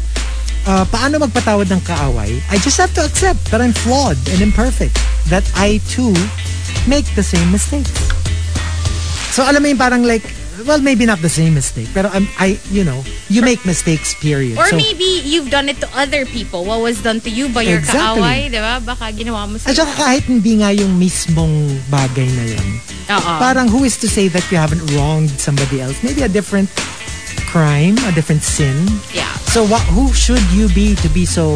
Uh, paano magpatawad ng kaaway? I just have to accept that I'm flawed and imperfect. That I too make the same mistakes. So alam mo yung parang like, well, maybe not the same mistake, pero I'm, I, you know, you make mistakes, period. Or so, maybe you've done it to other people. What was done to you by your Exactly. kaaway, di ba? Baka ginawa mo At sa... saka kahit hindi nga yung mismong bagay na yun, Oo. parang who is to say that you haven't wronged somebody else? Maybe a different crime, a different sin. Yeah. So what, who should you be to be so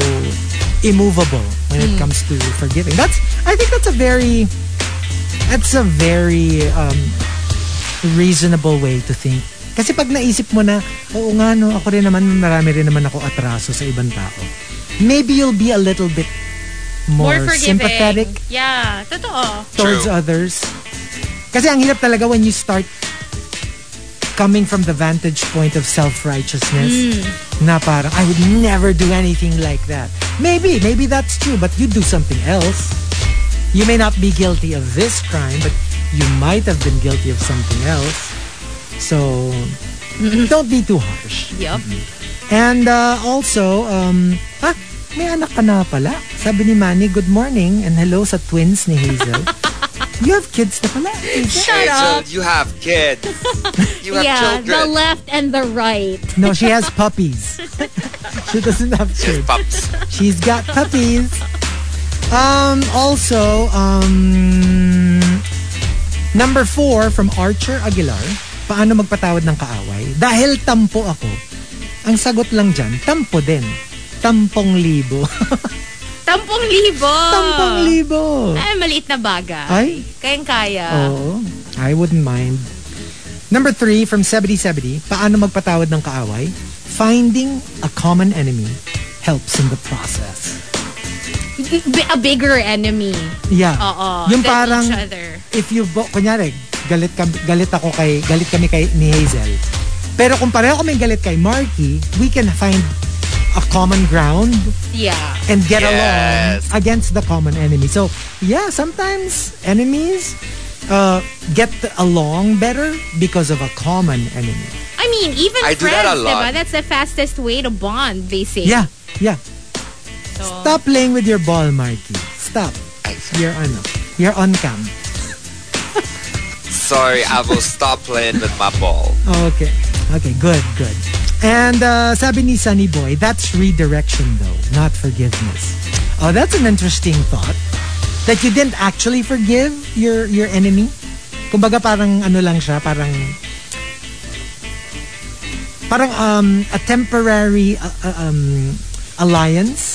immovable when Hmm. it comes to forgiving? That's, I think that's a very, that's a very um, reasonable way to think. Kasi pag naisip mo na, oo nga no, ako rin naman, marami rin naman ako atraso sa ibang tao. Maybe you'll be a little bit more, More forgiving. sympathetic Yeah, totoo. towards True. others. Kasi ang hirap talaga when you start coming from the vantage point of self-righteousness na parang, I would never do anything like that. Maybe, maybe that's true, but you do something else. You may not be guilty of this crime, but you might have been guilty of something else. So, don't be too harsh. Yup. And uh, also, um, ah, may anak ka na pala. Sabi ni Manny, good morning and hello sa twins ni Hazel. you have kids na pala. Shut Hazel, up. you have kids. You have Yeah, children. the left and the right. No, she has puppies. she doesn't have kids. Pups. She's got puppies. Um, also, um, number four from Archer Aguilar, paano magpatawad ng kaaway? Dahil tampo ako, ang sagot lang dyan, tampo din. Tampong libo. Tampong libo. Tampong libo. Ay, maliit na bagay. Ay. Kayang-kaya. Oo. I wouldn't mind. Number three, from 7070, paano magpatawad ng kaaway? Finding a common enemy helps in the process. B- a bigger enemy. Yeah. Oo. Yung parang, each other. if you, bo- kunyari, galit, ka, galit ako kay, galit kami kay, ni Hazel. Pero kung pareho kami galit kay Marky, we can find a common ground Yeah. and get Yes. along against the common enemy. So, yeah, sometimes enemies uh, get along better because of a common enemy. I mean, even I do friends, that a lot. diba? That's the fastest way to bond, they say. Yeah, yeah. So, Stop playing with your ball, Marky. Stop. You're ano. You're on cam. Sorry, I will stop playing with my ball. Okay. Okay, good, good. And uh, sabi ni Sunny Boy, that's redirection though, not forgiveness. Oh, that's an interesting thought. That you didn't actually forgive your your enemy. Kumbaga parang ano lang siya, parang parang um, a temporary uh, uh, um, alliance.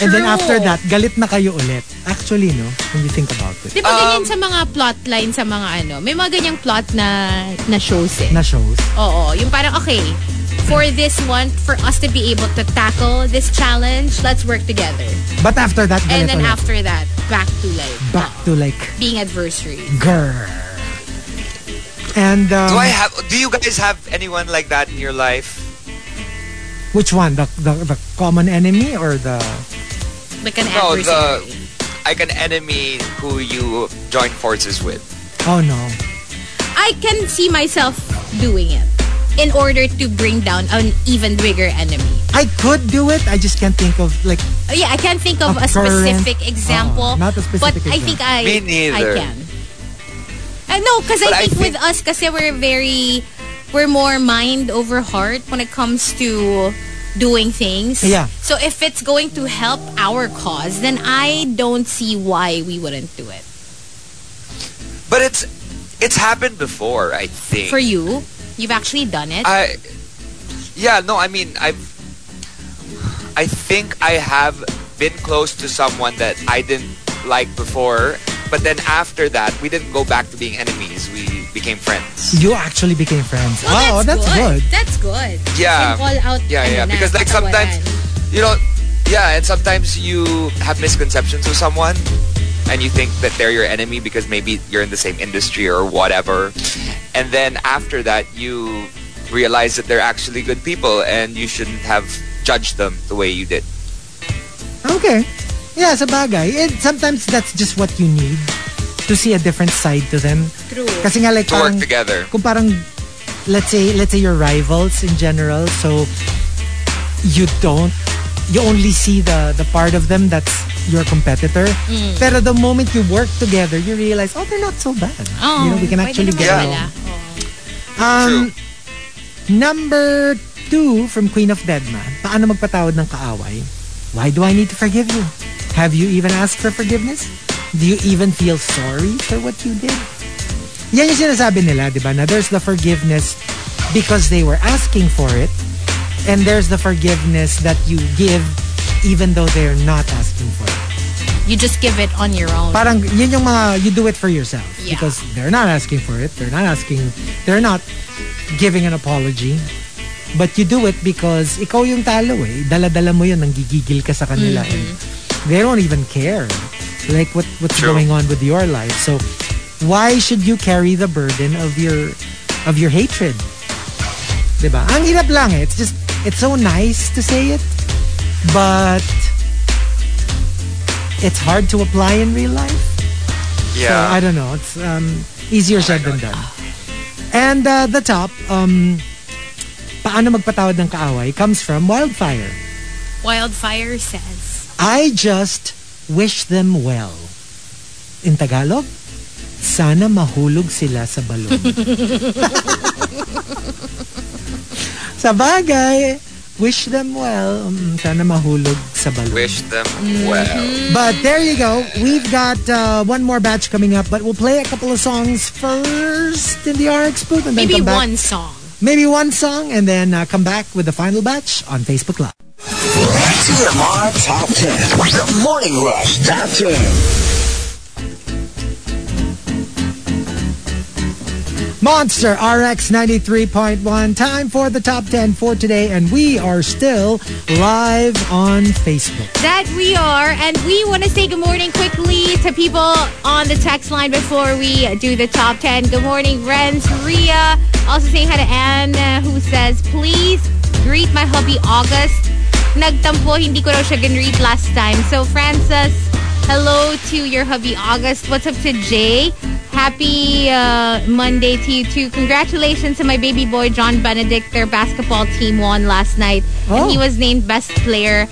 And then True. after that, galit na kayo ulit. Actually, no? When you think about it. Di ba ganyan Um, sa mga plot line sa mga ano? May mga ganyang plot na na shows eh. Na shows. Oo, yung parang okay, for this one, for us to be able to tackle this challenge, let's work together. But after that, And then ulit. after that, back to like Back to like, being adversary. grr. And um, Do I have? Do you guys have anyone like that in your life? which one? The, the the common enemy or the Like an No, adversary. the like an enemy who you join forces with. oh no I can see myself doing it in order to bring down an even bigger enemy. I could do it I just can't think of like Oh, yeah, I can't think of A a, specific example. Oh, not a specific But I think I, Me neither. I can. Uh, no, because I I think with us, kasi we're very, we're more mind over heart when it comes to doing things. Yeah. So if it's going to help our cause, then I don't see why we wouldn't do it. But it's it's happened before, I think. For you, you've actually done it. I yeah, no, I mean I've I think I have been close to someone that I didn't like before, but then after that we didn't go back to being enemies. We became friends. you actually became friends Well, oh that's good, That's good. Yeah. Yung out, Yeah, yeah, na, because like sometimes you know, yeah, and sometimes you have misconceptions with someone and you think that they're your enemy because maybe you're in the same industry or whatever. And then after that, you realize that they're actually good people and you shouldn't have judged them the way you did. okay yeah sa bagay it, sometimes that's just what you need to see a different side to them True. kasi nga like To work parang together. kung parang let's say let's say you're rivals in general so you don't you only see the the part of them that's your competitor Mm. pero the moment you work together you realize oh they're not so bad Oh, you know we can actually get along Oh. um number two from Queen of Deadma paano magpatawad ng kaaway why do I need to forgive you have you even asked for forgiveness do you even feel sorry for what you did yan yung sinasabi nila, di ba? Na there's the forgiveness because they were asking for it. And there's the forgiveness that you give even though they're not asking for it. You just give it on your own. Parang yun yung mga, you do it for yourself. Yeah. Because they're not asking for it. They're not asking, they're not giving an apology. But you do it because ikaw yung talo eh. Dala-dala mo yun, nanggigigil ka sa kanila. And they don't even care. Like what what's True. going on with your life. So why should you carry the burden of your of your hatred? 'Di ba? Ang hirap lang eh. It's just it's so nice to say it, but it's hard to apply in real life. So Yeah. I don't know. It's um, easier said than done. And uh, the top, um, paano magpatawad ng kaaway comes from Wildfire. Wildfire says, I just wish them well. In Tagalog, sana mahulog sila sa balon. sa bagay, wish them well. Mm, Sana mahulog sa balon. Wish them well. But there you go. We've got uh, one more batch coming up, but we'll play a couple of songs first in the RX booth and then maybe come back. one song. Maybe one song and then uh, come back with the final batch on Facebook Live. TMR Top 10. The Morning Rush Top 10. Monster RX 93.1. Time for the top 10 for today, and we are still live on Facebook. That we are, and we want to say good morning quickly to people on the text line before we do the top 10. Good morning, Renz, Ria. Also saying hi to Anne, uh, who says, please greet my hubby August. Nagtampo, hindi ko raw siya ginreet last time. So, Francis, hello to your hubby August. What's up to Jay? Happy uh, Monday to you too. Congratulations to my baby boy John Benedict. Their basketball team won last night, Oh. and he was named best player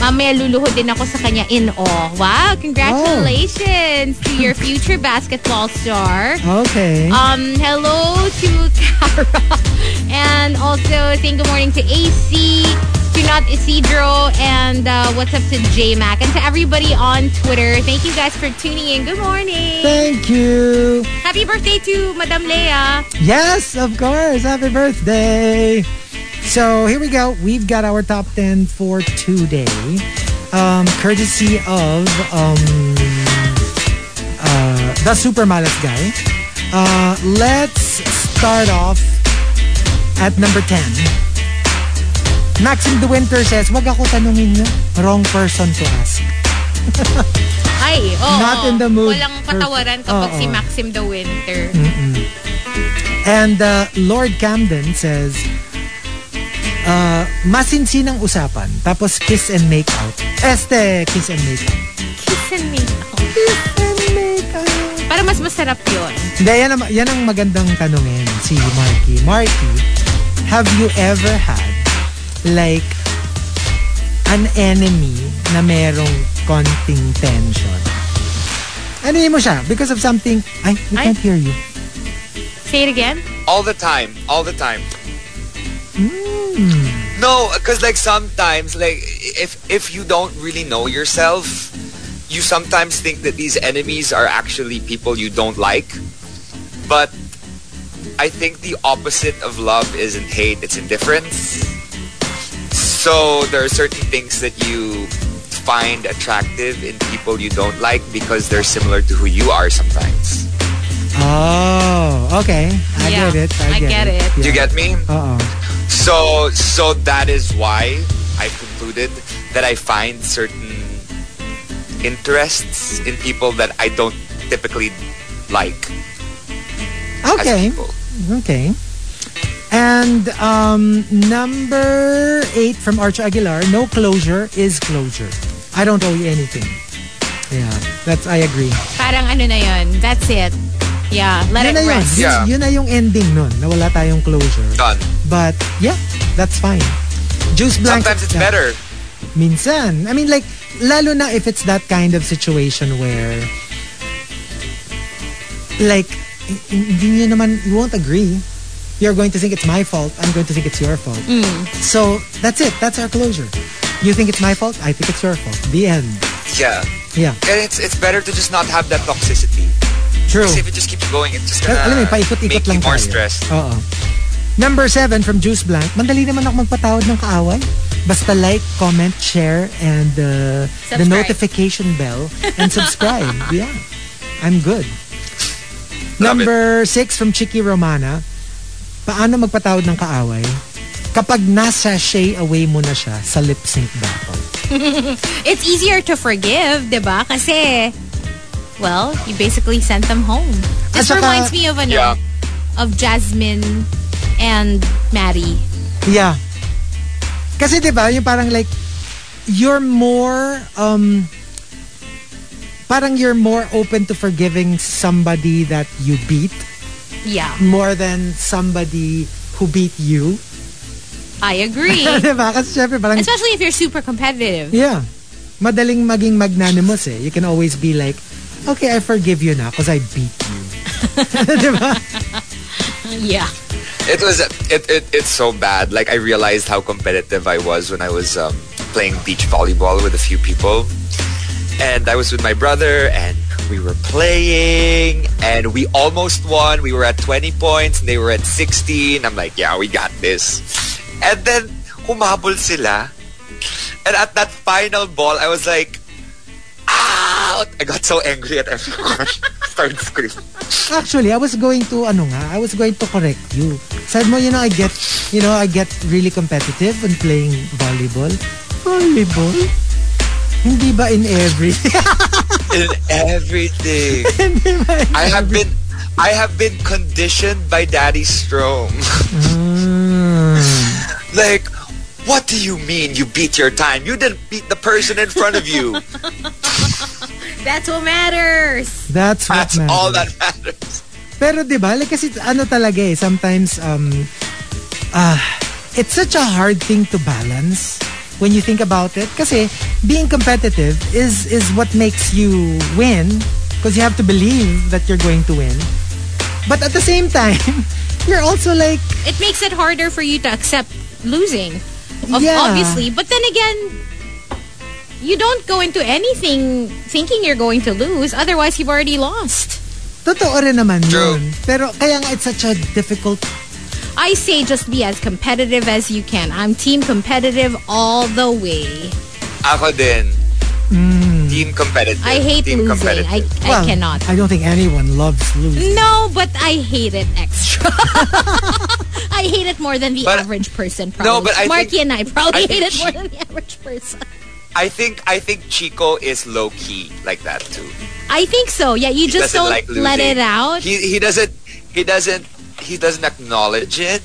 Mamaya luluhod din ako sa kanya in awe. Wow, congratulations to your future basketball star. Okay. Um, hello to Kara. And also saying good morning to AC, to Not Isidro, and uh, what's up to J-Mac. And to everybody on Twitter, thank you guys for tuning in. Good morning. Thank you. Happy birthday to Madame Leia. Yes, of course. Happy birthday. So here we go. We've got our top 10 for today. Um, courtesy of um, uh, the Super Malas guy. Uh, let's start off at number 10. Maxim De Winter says, wag ako tanungin nyo. Wrong person to ask. Ay, oo. Not in the mood Walang patawaran kapag Oo. si Maxim the Winter. And uh, Lord Camden says, uh, masinsinang usapan, tapos kiss and make out. Este, kiss and make out. Kiss and make out. Kiss and make out. Para mas masarap yun. Hindi, yan, ang- yan ang magandang tanungin si Marky. Marky, have you ever had like an enemy na merong konting tension? Ano mo siya? Because of something, ay, we Ay. can't hear you. Say it again. All the time. All the time. Hmm. No, because like sometimes, like if if you don't really know yourself, you sometimes think that these enemies are actually people you don't like. But I think the opposite of love isn't hate; it's indifference. So there are certain things that you find attractive in people you don't like because they're similar to who you are sometimes. Oh, okay. I Yeah, get it. I, I get it. Do you get me? Uh-oh. So so that is why I concluded that I find certain interests in people that I don't typically like Okay. as. Okay. And um, number eight from Archer Aguilar, no closure is closure. I don't owe you anything. Yeah, that's, I agree. Parang ano na yun. That's it. Yeah, let yun it na yun. rest. Yun, Yeah. yun na yung ending nun, na wala tayong closure. Done. But, yeah, that's fine. Juice blanket. Sometimes it's yeah. better. Minsan. I mean, like, lalo na if it's that kind of situation where, like, hindi nyo naman, you won't agree. You're going to think it's my fault. I'm going to think it's your fault. So, that's it. That's our closure. You think it's my fault? I think it's your fault. The end. Yeah. Yeah. And it's it's better to just not have that toxicity. True. Because if it just keeps going, it's just gonna alam mo, paikot-ikot make you more tayo. stressed. Oo. Number seven from Juice Blank. Mandali naman ako magpatawad ng kaaway. Basta like, comment, share, and uh, the notification bell and subscribe. yeah. I'm good. Love Number six from Chicky Romana. Paano magpatawad ng kaaway? Kapag nasa shay away mo na siya sa lip sync battle. It's easier to forgive, di ba? Kasi, well, you basically sent them home. At This saka- reminds me of ano, Yeah. of Jasmine and Maddie. Yeah. Kasi 'di ba, yung parang like you're more um parang you're more open to forgiving somebody that you beat Yeah, more than somebody who beat you. I agree. ba? Kasi syempre parang Especially if you're super competitive. yeah. Madaling maging magnanimous eh. You can always be like, okay, I forgive you na because I beat you. ba? Yeah. It was it, it it's so bad. Like I realized how competitive I was when I was um, playing beach volleyball with a few people, and I was with my brother, and we were playing, and we almost won. We were at 20 points, and they were at 16. I'm like, yeah, we got this. And then humabol sila, and at that final ball, I was like, out. I got so angry at everyone. Started screaming. Actually, I was going to ano nga, I was going to correct you. Said mo, you know, I get, you know, I get really competitive when playing volleyball. Volleyball? Hindi ba in every? in everything. Hindi ba in I have been I have been conditioned by Daddy Strom. Mm. like, what do you mean you beat your time? You didn't beat the person in front of you. That's what matters. That's what That's matters. all that matters. Pero Pero 'di ba, like kasi ano talaga eh, sometimes um ah it's such a hard thing to balance when you think about it. Kasi eh, being competitive is is what makes you win because you have to believe that you're going to win. But at the same time, you're also like It makes it harder for you to accept losing. Ob- Yeah. Obviously. But then again, you don't go into anything thinking you're going to lose. Otherwise, you've already lost. totoo rin naman True. yun. Pero kaya nga it's such a difficult I say just be as competitive as you can. I'm team competitive all the way. Ako din. Hmm. Team competitive. I hate Team losing. competitive. I, I well, cannot. I don't think anyone loves losing. No, but I hate it extra. I hate it more than the But- average person. Probably. No, but I Marky think- and I probably I hate think it more than the average person. I think I think Chico is low key like that too. I think so. Yeah, you He just doesn't don't like let it out. He he doesn't he doesn't he doesn't acknowledge it.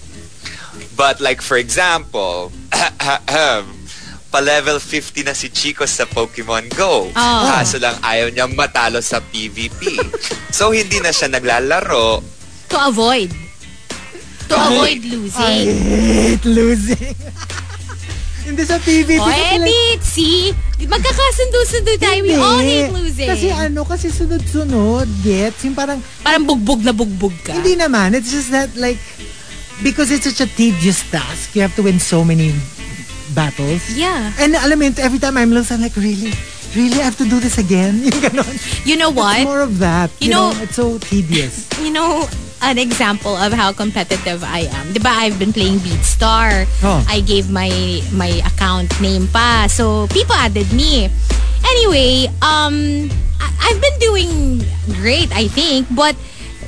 But like for example, pa level 50 na si Chico sa Pokemon Go. Oh. Kaso lang ayaw niyang matalo sa PvP. so hindi na siya naglalaro. to avoid. To avoid I losing. hate losing. Hindi sa kasi like, edit. See? Magkakasundo-sundo tayo. We all hate losing. Kasi ano, kasi sunod-sunod, gets? Yung parang, Parang bugbog na bugbog ka. hindi naman. It's just that like, because it's such a tedious task, you have to win so many battles. Yeah. And alam mo, every time I'm lost, I'm like, really? Really? I have to do this again? Yung ganon. You know what? It's more of that. You You, know, know- it's so tedious. you know, an example of how competitive I am. Diba, I've been playing BeatStar. Oh. I gave my my account name pa. So, people added me. Anyway, um, I've been doing great, I think. But,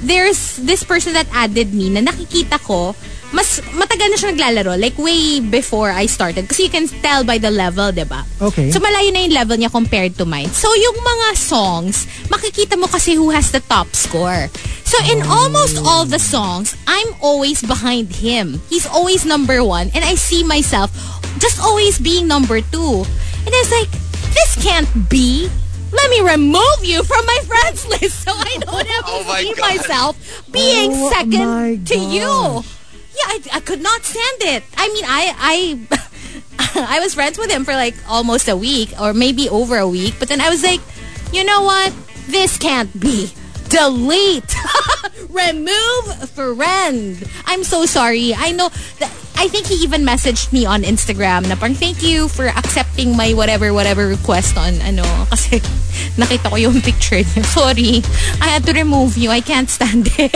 there's this person that added me na nakikita ko, mas matagal na siya naglalaro. Like, way before I started. Kasi you can tell by the level, diba? Okay. So, malayo na yung level niya compared to mine. So, yung mga songs, makikita mo kasi who has the top score. So, in almost all the songs, I'm always behind him. He's always number one. And I see myself just always being number two. And I was like, this can't be. Let me remove you from my friends list so I don't have to Oh my see God. myself being Oh my second to you. Yeah, I, I could not stand it. I mean, I I I was friends with him for like almost a week or maybe over a week, but then I was like, you know what? This can't be. Delete. Remove friend. I'm so sorry. I know that I think he even messaged me on Instagram na parang thank you for accepting my whatever whatever request on ano kasi nakita ko yung picture niya. Sorry. I had to remove you. I can't stand it.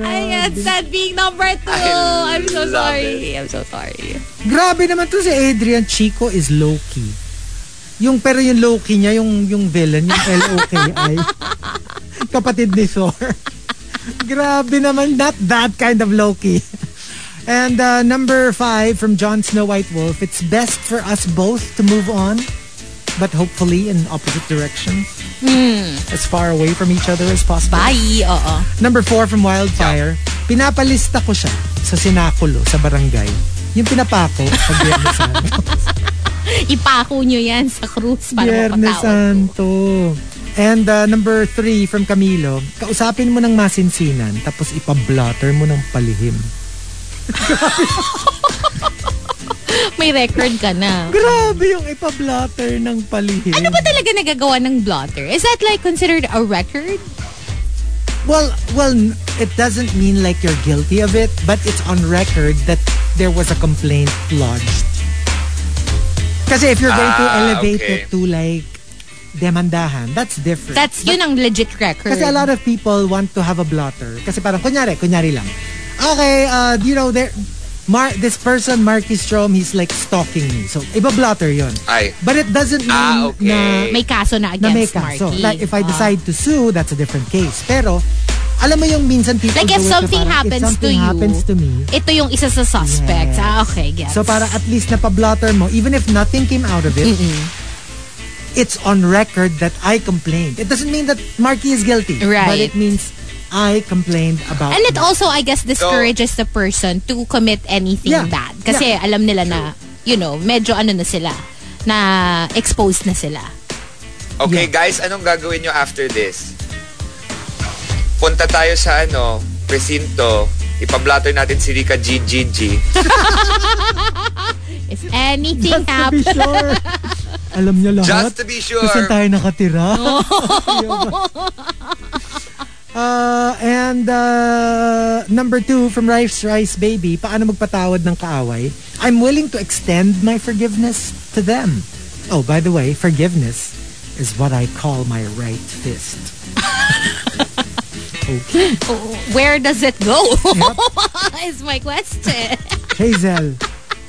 I can't stand being number two. I I'm so sorry. I'm so sorry. Grabe naman to si Adrian Chico is low-key. Yung, pero yung low-key niya, yung, yung villain, yung L-O-K-I. kapatid ni Thor. Grabe naman, not that kind of low-key. And uh, number five from Jon Snow White Wolf, it's best for us both to move on, but hopefully in opposite directions. As far away from each other as possible. Bye. Oo. Number four from Wildfire, pinapalista ko siya sa sinakulo sa barangay. Yung pinapako pag Biyernes Santo. Ipako nyo yan sa cruise para Biyernes. Santo. And uh, number three from Camilo, kausapin mo ng masinsinan tapos ipablotter mo ng palihim. May record ka na. Grabe yung ipablotter ng palihim. Ano ba talaga nagagawa ng blotter? Is that like considered a record? Well, well, it doesn't mean like you're guilty of it, but it's on record that there was a complaint lodged. Kasi if you're going to Ah, elevate okay. it to like demandahan, that's different. That's yun ang legit record. Kasi a lot of people want to have a blotter. Kasi parang, kunyari, kunyari lang. Okay, uh, you know, there, Mar this person, Marky Strom, he's like stalking me. So, iba blotter yon. Ay. But it doesn't mean Ah, okay. na, May kaso na na may against kaso. Marky. Like, if I Ah. decide to sue, that's a different case. Pero, alam mo yung minsan people Like if do it na something parang, happens if something to you, happens to me, ito yung isa sa suspects. Yes. Ah, okay, gets. so para at least napablotter mo, even if nothing came out of it, it's on record that I complained. It doesn't mean that Marky is guilty. But Right. it means I complained about And it Marky. also, I guess, discourages the person to commit anything Yeah. bad. Kasi alam nila na, you know, medyo ano na sila, na exposed na sila. Okay, Yeah. guys, anong gagawin nyo after this? Punta tayo sa ano, presinto, ipablatter natin si Rika GGG. If anything Just to be happens. sure. Alam niya lahat. Just to be sure. Saan tayo nakatira. Uh, and uh, number two from Rice Rice Baby, paano magpatawad ng kaaway? I'm willing to extend my forgiveness to them. Oh, by the way, forgiveness is what I call my right fist. okay. Where does it go? is my question. Hazel,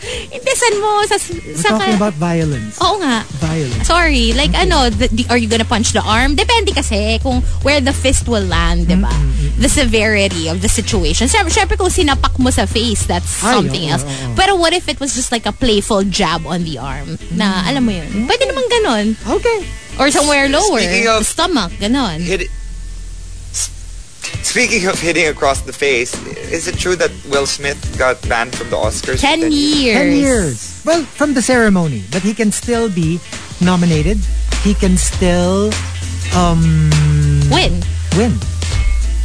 Hindi, mo? Sa, we're sa talking about violence. Oo nga. Violence. Sorry, like ano, the, the- are you gonna punch the arm? Depende kasi kung where the fist will land, di ba? The severity of the situation. Siyempre, syempre kung sinapak mo sa face, that's Ay, something oo, else. oo, oo. Pero what if it was just like a playful jab on the arm? Na, alam mo yun? Pwede naman ganon. Okay. Or somewhere lower. Speaking of- stomach, ganon. Hit Speaking of hitting across the face, is it true that Will Smith got banned from the Oscars? for 10 years. 10 years. Well, from the ceremony, but he can still be nominated. He can still um, Win. win.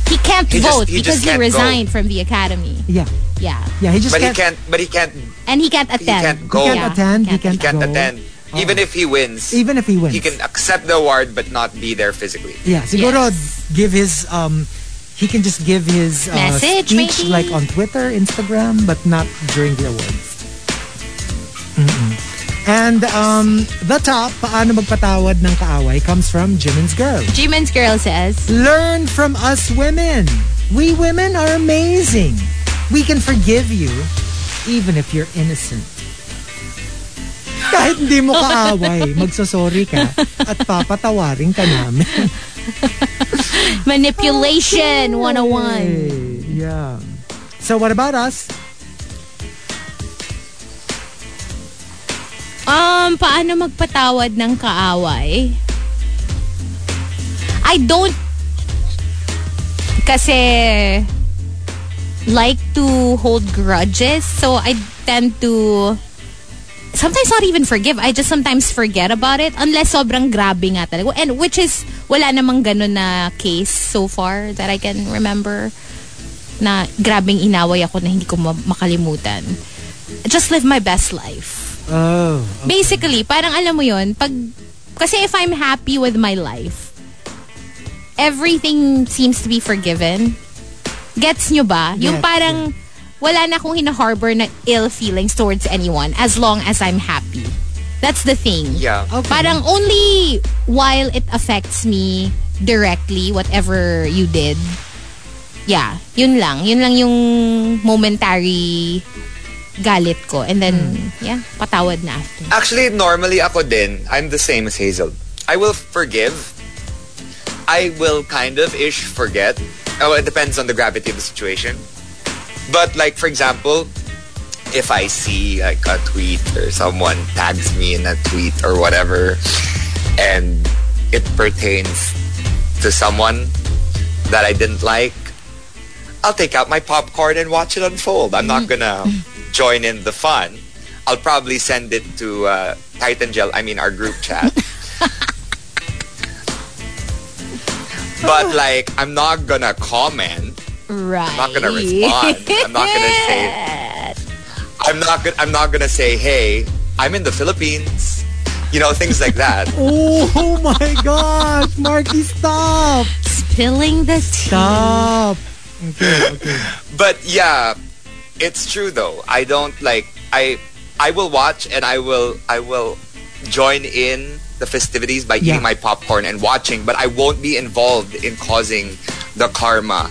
He can't He just- vote he because he can't go. resigned from the academy. Yeah. Yeah. Yeah, he just But he can't, can't. But he can't. And he can't attend. He can't go. he can't Yeah, attend. He can't can't, He can't go. attend. Even if he wins, Even if he wins. he can accept the award but not be there physically. Yeah, siguro Yes. give his um he can just give his uh, Message, speech maybe? like on Twitter, Instagram, but not during the awards. Mm-mm. And um the top, paano magpatawad ng kaaway, comes from Jimin's Girl. Jimin's girl says, Learn from us women. We women are amazing. We can forgive you even if you're innocent. Kahit hindi mo kaaway, magsasorry ka at papatawarin ka namin. manipulation 101. Hey, yeah. So what about us? Um, paano magpatawad ng kaaway? I don't kasi like to hold grudges. So I tend to sometimes not even forgive. I just sometimes forget about it unless sobrang grabe nga talaga. And which is wala namang ganun na case so far that I can remember na grabing inaway ako na hindi ko ma- makalimutan. Just live my best life. Oh. Basically, parang alam mo yon pag, kasi if I'm happy with my life, everything seems to be forgiven. Gets nyo ba? Yung Gets, parang, wala na akong hina-harbor na ill feelings towards anyone as long as I'm happy. That's the thing. Yeah. Okay. Parang only while it affects me directly, whatever you did, yeah, yun lang. Yun lang yung momentary galit ko. And then, yeah, patawad na after. Actually, normally ako din, I'm the same as Hazel. I will forgive. I will kind of ish forget. Oh, it depends on the gravity of the situation. But like, for example, if I see like a tweet or someone tags me in a tweet or whatever, and it pertains to someone that I didn't like, I'll take out my popcorn and watch it unfold. I'm not gonna join in the fun. I'll probably send it to uh, Titan Gel, I mean our group chat. but like, I'm not gonna comment. Right. I'm not gonna respond. I'm not gonna say. I'm not gonna. I'm not gonna say, "Hey, I'm in the Philippines." You know, things like that. Oh my gosh, Marky, stop! Spilling the tea. Stop! Okay, okay. But yeah, it's true though. I don't like. I I will watch and I will I will join in the festivities by Yeah. eating my popcorn and watching, but I won't be involved in causing the karma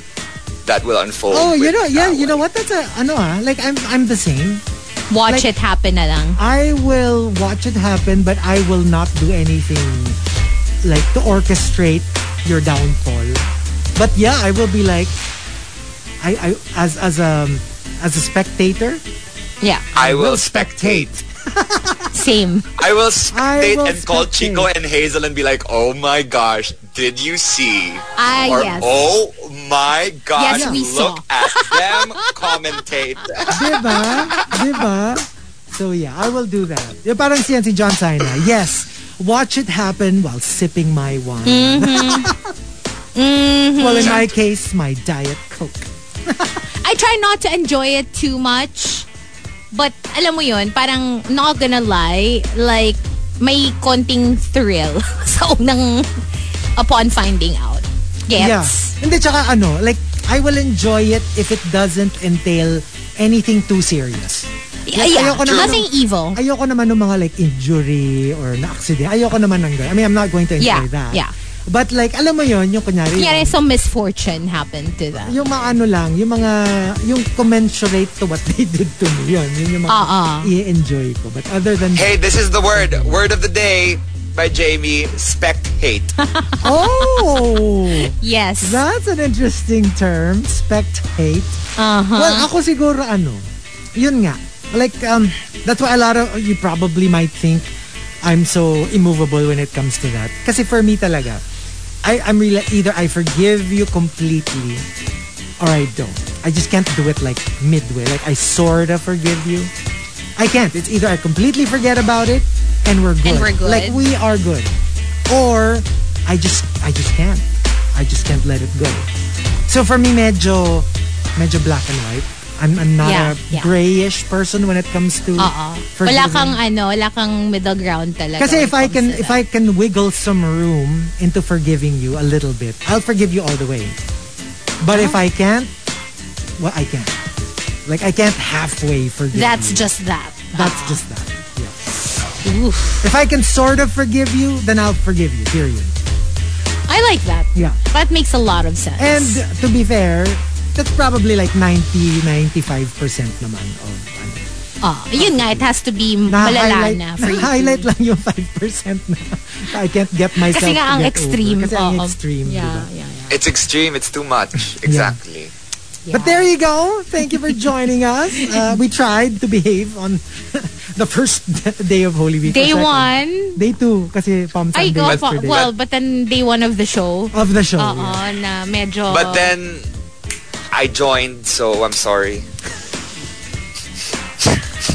that will unfold. Oh, you know, yeah, you know what? That's a, ano ah, like I'm, I'm the same. Watch Like- it happen na lang. I will watch it happen, but I will not do anything like to orchestrate your downfall. But yeah, I will be like, I, I as as a as a spectator, Yeah. I will will spectate. Same. I will spectate will and call spectate. Chico and Hazel and be like, "Oh my gosh, did you see?" Ah, or yes. "Oh my gosh, Yes, we look saw." at them commentate." diba? diba? So yeah, I will do that. Yung parang siyan si John Cena. Yes, watch it happen while sipping my wine. Mm-hmm. Well, in my case, my Diet Coke. I try not to enjoy it too much. But alam mo yun, parang not gonna lie, like may konting thrill sa unang upon finding out. Gets? Yeah. Hindi, tsaka ano, like, I will enjoy it if it doesn't entail anything too serious. Yeah, yeah. ayoko naman Nothing ng- evil. Ayoko naman ng mga like injury or na accident. Ayoko naman ng. I mean, I'm not going to enjoy Yeah, that. yeah. But like, alam mo yon yung kunyari, Kunyari, some misfortune happened to them. yung mga ano lang, yung mga, yung commensurate to what they did to me. Yun, yun yung mga Ah, ah. i-enjoy ko. But other than Hey, this is the word. Word of the day by Jamie. Spect hate. Oh! Yes. That's an interesting term. Spectate. Uh-huh. Well, ako siguro ano, yun nga. Like, um, that's why a lot of you probably might think I'm so immovable when it comes to that. Kasi for me talaga, I, I'm really, either I forgive you completely or I don't. I just can't do it like midway. Like, I sort of forgive you. I can't. It's either I completely forget about it and we're good. And we're good. Like, we are good. Or, I just, I just can't. I just can't let it go. So for me, medyo, medyo black and white. I'm, I'm not Yeah, a yeah. grayish person when it comes to. Uh-uh. Wala forgiving. kang ano, wala kang middle ground talaga. Kasi if I can if. I can wiggle some room into forgiving you a little bit, I'll forgive you all the way. But if uh-huh. I can't, well, I can't. Like I can't halfway forgive That's you. just that. That's just that. Yeah. If I can sort of forgive you, then I'll forgive you. Period. I like that. Yeah. That makes a lot of sense. And to be fair, that's probably like 90, 95% naman of ano. Ah, yun nga, it has to be malala na for you. Highlight lang yung 5% na I can't get myself Kasi nga to ang extreme. Over. Kasi ang extreme. Yeah, diba? yeah, yeah. It's extreme. It's too much. Exactly. But there you go. Thank you for joining us. Uh, we tried to behave on the first day of Holy Week. Day one? Day two. Kasi Palm Ay, Sunday go, yesterday. well, but then day one of the show. of the show. Oo, yeah. na medyo... But then I joined, so I'm sorry.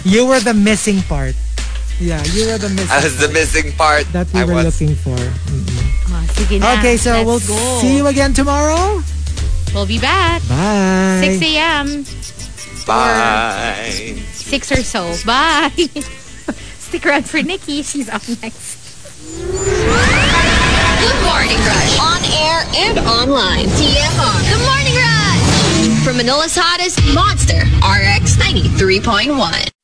You were the missing part. Yeah, you were the missing I was the missing part. that we I were was. looking for. Ah, sige na, Okay, so let's we'll go. see you again tomorrow. We'll be back. Bye. 6 a.m. Bye. 6 or so. Bye. Stick around for Nikki. She's up next. Good Morning Rush. On air and online. TMR. The Morning Rush. From Manila's hottest monster, RX 93.1.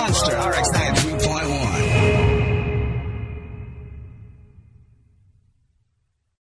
Monster. RX-9